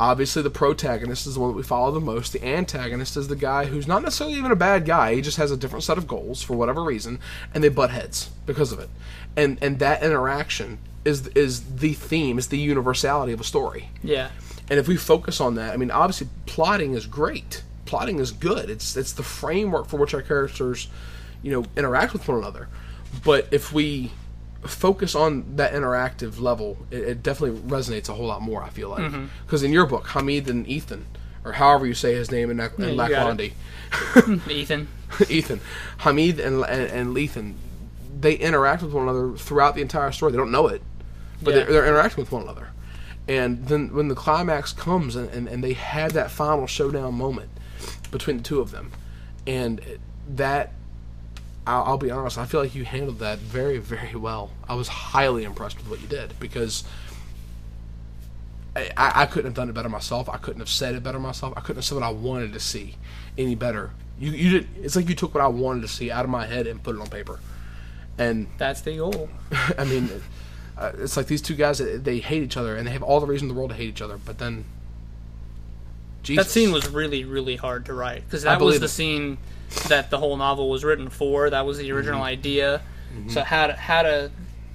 Speaker 1: Obviously, the protagonist is the one that we follow the most. The antagonist is the guy who's not necessarily even a bad guy. He just has a different set of goals for whatever reason, and they butt heads because of it. And and that interaction is is the theme, is the universality of a story.
Speaker 2: Yeah.
Speaker 1: And if we focus on that, I mean, obviously, plotting is great. Plotting is good. It's it's the framework for which our characters, you know, interact with one another. But if we focus on that interactive level, it, it definitely resonates a whole lot more. I feel like because in your book, Hamid and Ethan, or however you say his name in, in Laklandi,
Speaker 2: Ethan.
Speaker 1: Ethan, Hamid and, and and Lethan, they interact with one another throughout the entire story. They don't know it, but
Speaker 2: Yeah.
Speaker 1: they're, they're interacting with one another. And then when the climax comes and, and, and they have that final showdown moment between the two of them, and that, I'll, I'll be honest, I feel like you handled that very, very well. I was highly impressed with what you did because I, I couldn't have done it better myself. I couldn't have said it better myself. I couldn't have said what I wanted to see any better. You, you did. It's like you took what I wanted to see out of my head and put it on paper. And
Speaker 2: That's the goal.
Speaker 1: I mean, uh, it's like these two guys. They hate each other, and they have all the reason in the world to hate each other. But then, Jesus.
Speaker 2: That scene was really, really hard to write because that was the
Speaker 1: it.
Speaker 2: scene that the whole novel was written for. That was the original
Speaker 1: Mm-hmm.
Speaker 2: idea. So how to how to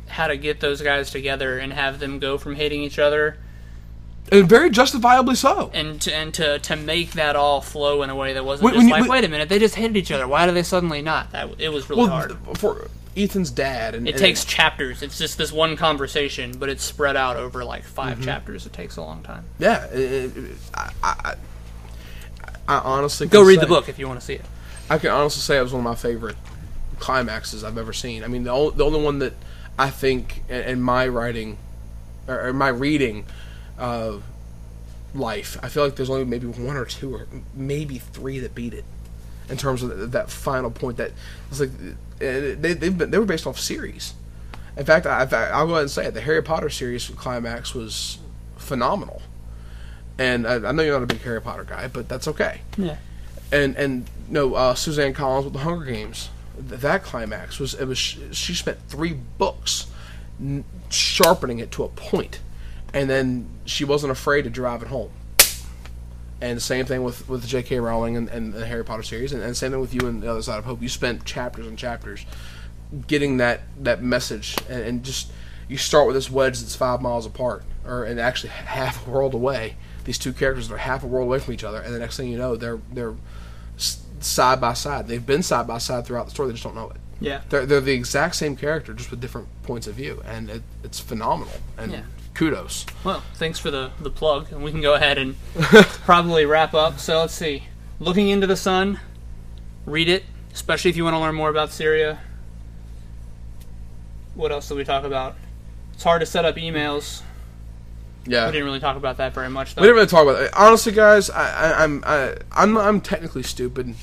Speaker 2: how to get those guys together and have them go from hating each other
Speaker 1: and very justifiably so.
Speaker 2: and to, and to to make that all flow in a way that wasn't
Speaker 1: When-
Speaker 2: just
Speaker 1: when you-
Speaker 2: like
Speaker 1: when-
Speaker 2: wait a minute they just hated each other why do they suddenly not that it was really
Speaker 1: Well,
Speaker 2: hard.
Speaker 1: for Ethan's dad, and
Speaker 2: It
Speaker 1: and-
Speaker 2: takes chapters. It's just this one conversation, but it's spread out over like 5
Speaker 1: Mm-hmm.
Speaker 2: chapters. It takes a long time.
Speaker 1: yeah. it- it- I, I, I honestly
Speaker 2: Go read
Speaker 1: say-
Speaker 2: the book if you want to see it.
Speaker 1: I can honestly say it was one of my favorite climaxes I've ever seen. I mean, the only, the only one that I think in, my writing or in my reading of life, I feel like there's only maybe one or two or maybe three that beat it in terms of th- that final point. That it's like they they've been, they were based off series. In fact, I, I'll go ahead and say it. The Harry Potter series climax was phenomenal. And I, I know you're not a big Harry Potter guy, but that's okay
Speaker 2: Yeah.
Speaker 1: and and no uh, Suzanne Collins with the Hunger Games. Th- That climax was it was she spent three books n- sharpening it to a point, and then she wasn't afraid to drive it home. And the same thing with with J.K. Rowling and, and the Harry Potter series, and, and same thing with you and the other side of Hope. You spent chapters and chapters getting that that message, and, and just you start with this wedge that's five miles apart, or and actually half a world away. These two characters are half a world away from each other, and the next thing you know, they're they're side by side. They've been side by side throughout the story. They just don't know it.
Speaker 2: Yeah.
Speaker 1: They're they're the exact same character, just with different points of view, and it, it's phenomenal. And
Speaker 2: Yeah.
Speaker 1: Kudos.
Speaker 2: Well, thanks for the, the plug, and we can go ahead and probably wrap up. So let's see. Looking into the Sun, read it, especially if you want to learn more about Syria. What else did we talk about? It's hard to set up emails.
Speaker 1: Yeah.
Speaker 2: We didn't really talk about that very much, though.
Speaker 1: We didn't really talk about it. Honestly, guys, I, I, I'm I, I'm I'm technically stupid.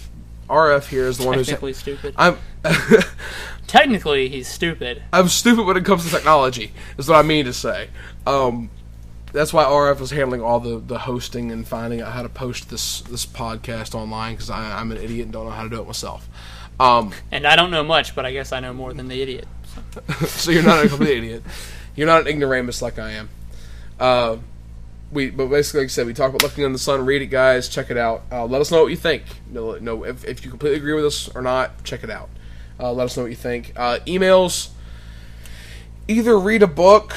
Speaker 1: RF here is the one who's
Speaker 2: Technically stupid.
Speaker 1: I'm
Speaker 2: Technically, he's stupid.
Speaker 1: I'm stupid when it comes to technology. Is what I mean to say. Um, that's why RF was handling all the, the hosting and finding out how to post this this podcast online because I'm an idiot and don't know how to do it myself. Um,
Speaker 2: And I don't know much, but I guess I know more than the idiot. So.
Speaker 1: so you're not a complete idiot. You're not an ignoramus like I am. Uh, we, but basically, like I said, we talk about looking in the sun. Read it, guys. Check it out. Uh, let us know what you think. No, no, if, if you completely agree with us or not, check it out. Uh, let us know what you think. Uh, emails. Either read a book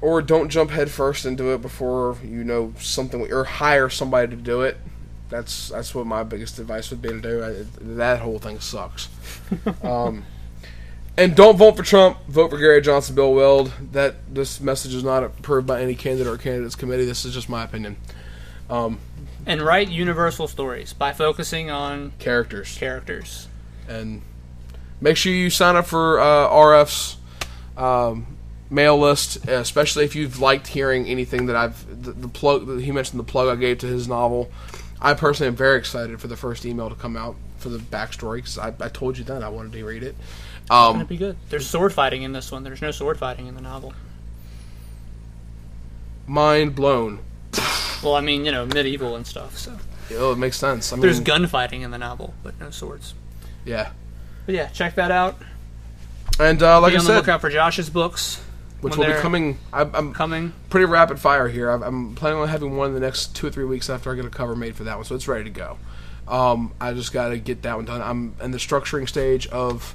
Speaker 1: or don't jump headfirst into it before you know something, or hire somebody to do it. That's that's what my biggest advice would be to do. I, that whole thing sucks. um, and don't vote for Trump. Vote for Gary Johnson, Bill Weld. That this message is not approved by any candidate or candidates committee. This is just my opinion. Um,
Speaker 2: And write universal stories by focusing on
Speaker 1: characters
Speaker 2: characters.
Speaker 1: and make sure you sign up for uh, RF's um, mail list, especially if you've liked hearing anything that I've the, the plug. He mentioned the plug I gave to his novel. I personally am very excited for the first email to come out for the backstory because I, I told you then I wanted to read it.
Speaker 2: It's Gonna
Speaker 1: Um,
Speaker 2: be good. There's sword fighting in this one. There's no sword fighting in the novel.
Speaker 1: mind blown.
Speaker 2: Well, I mean, you know, medieval and stuff. So
Speaker 1: Oh, it makes sense. I mean,
Speaker 2: there's gunfighting in the novel, but no swords.
Speaker 1: yeah.
Speaker 2: But yeah, check that out.
Speaker 1: And uh, like
Speaker 2: be
Speaker 1: I
Speaker 2: on the
Speaker 1: said,
Speaker 2: lookout for Josh's books,
Speaker 1: which
Speaker 2: when
Speaker 1: will be
Speaker 2: they're
Speaker 1: coming. I, I'm
Speaker 2: coming.
Speaker 1: pretty rapid fire here. I've, I'm planning on having one in the next two or three weeks after I get a cover made for that one, so it's ready to go. Um, I just got to get that one done. I'm in the structuring stage of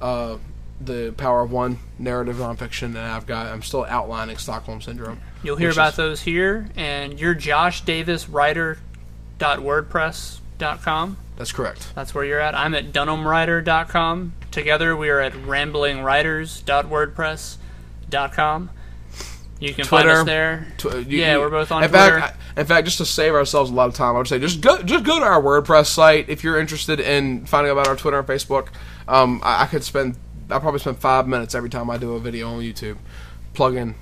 Speaker 1: uh, the Power of One narrative nonfiction, and I've got I'm still outlining Stockholm Syndrome.
Speaker 2: You'll hear
Speaker 1: which
Speaker 2: about
Speaker 1: is-
Speaker 2: those here, and you're Josh Davis Writer wordpress.com.
Speaker 1: That's correct.
Speaker 2: That's where you're at. I'm at dunhamwriter.com. Together we are at ramblingwriters.wordpress.com. You can find us there.
Speaker 1: Tw- you-
Speaker 2: Yeah,
Speaker 1: you-
Speaker 2: we're both on
Speaker 1: in
Speaker 2: Twitter.
Speaker 1: Fact, I- in fact, just to save ourselves a lot of time, I would say just go just go to our WordPress site if you're interested in finding out about our Twitter and Facebook. Um, I, I could spend I probably spend five minutes every time I do a video on YouTube, plug in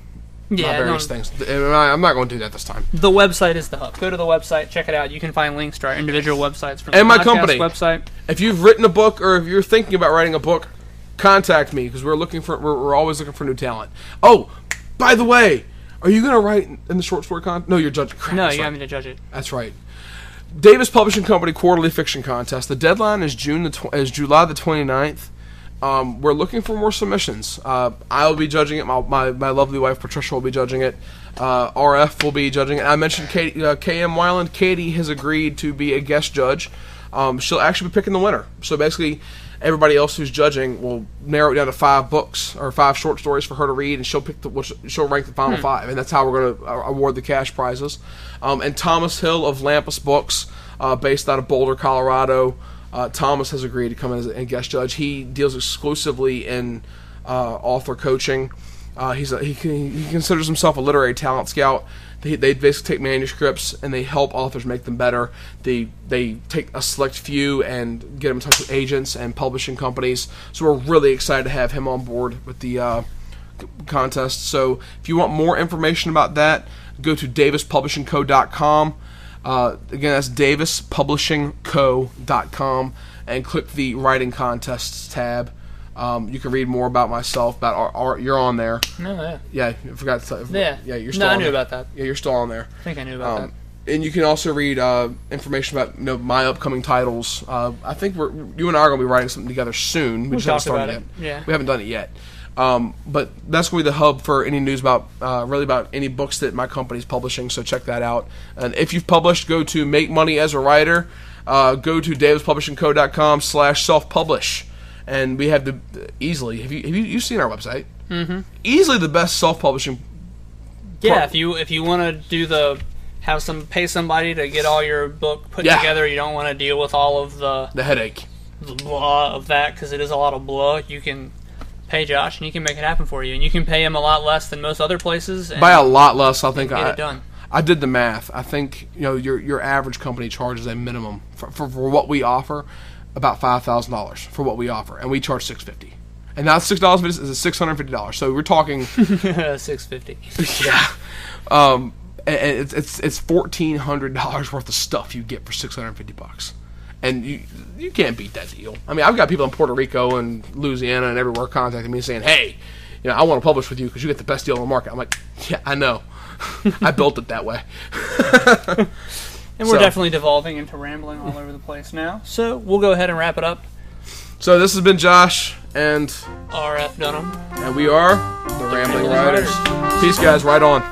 Speaker 2: yeah,
Speaker 1: various
Speaker 2: no,
Speaker 1: things. Uh, I- I'm not going to do that this time.
Speaker 2: the website is the hub. Go to the website, check it out. You can find links to our individual websites from
Speaker 1: And my company.
Speaker 2: website.
Speaker 1: If you've written a book or if you're thinking about writing a book, contact me because we're looking for we're, we're always looking for new talent. Oh, by the way, are you going to write in the short story con? No, you're judging. Crap,
Speaker 2: No, you
Speaker 1: right.
Speaker 2: got me to judge it.
Speaker 1: That's right. Davis Publishing Company Quarterly Fiction Contest. The deadline is June the tw- is July the 29th. Um, we're looking for more submissions. Uh, I'll be judging it. My, my, my lovely wife Patricia will be judging it. Uh, RF will be judging it. I mentioned Katie, uh, KM Weiland. Katie has agreed to be a guest judge. Um, she'll actually be picking the winner. So basically, everybody else who's judging will narrow it down to five books or five short stories for her to read, and she'll pick the which, she'll rank the final five, and that's how we're going to uh, award the cash prizes. Um, and Thomas Hill of Lampus Books, uh, based out of Boulder, Colorado. Uh, Thomas has agreed to come in as a guest judge. He deals exclusively in uh, author coaching. Uh, he's a, he, he considers himself a literary talent scout. They, they basically take manuscripts and they help authors make them better. They they take a select few and get them in touch with agents and publishing companies. So we're really excited to have him on board with the uh, contest. So if you want more information about that, go to davispublishingco.com. Uh, again, that's davispublishingco.com and click the writing contests tab. Um, you can read more about myself, about our, our you're on there.
Speaker 2: No, yeah.
Speaker 1: Yeah, I forgot to
Speaker 2: Yeah.
Speaker 1: yeah, you're still No,
Speaker 2: I
Speaker 1: on
Speaker 2: knew
Speaker 1: there.
Speaker 2: about that.
Speaker 1: Yeah, you're still on there.
Speaker 2: I think I knew about
Speaker 1: Um, and you can also read uh, information about you know, my upcoming titles. Uh, I think we're you and I are going to be writing something together soon. We,
Speaker 2: We
Speaker 1: just haven't
Speaker 2: talked
Speaker 1: started
Speaker 2: about
Speaker 1: yet.
Speaker 2: it, yeah.
Speaker 1: we haven't done it yet. Um, but that's going to be the hub for any news about uh, really about any books that my company's publishing. So check that out. And if you've published, go to Make Money as a Writer. Uh, go to davispublishingco.com slash self publish, and we have the easily. Have you have you you've seen our website? Mm-hmm. Easily the best self publishing.
Speaker 2: Yeah,
Speaker 1: Pro-
Speaker 2: if you if you want to do the have some pay somebody to get all your book put
Speaker 1: Yeah.
Speaker 2: together, you don't want to deal with all of the,
Speaker 1: the headache.
Speaker 2: the blah of that because it is a lot of blah. You can pay Josh and he can make it happen for you, and you can pay him a lot less than most other places. And
Speaker 1: by a lot less. I think
Speaker 2: get
Speaker 1: I,
Speaker 2: it done.
Speaker 1: I did the math. I think you know your your average company charges a minimum for, for, for what we offer about five thousand dollars for what we offer, and we charge six fifty. And now six dollars is six hundred fifty dollars. So we're talking,
Speaker 2: Six fifty.
Speaker 1: yeah. Um, it's it's it's fourteen hundred dollars worth of stuff you get for six hundred fifty bucks, and you you can't beat that deal. I mean, I've got people in Puerto Rico and Louisiana and everywhere contacting me saying, "Hey, you know, I want to publish with you because you get the best deal on the market." I'm like, "Yeah, I know. I built it that way."
Speaker 2: And we're
Speaker 1: So-
Speaker 2: definitely devolving into rambling all over the place now. So we'll go ahead and wrap it up.
Speaker 1: So this has been Josh, and
Speaker 2: RF Dunham.
Speaker 1: and we are the Rambling
Speaker 2: Rambling
Speaker 1: Writers.
Speaker 2: Writers.
Speaker 1: Peace, guys. Right on.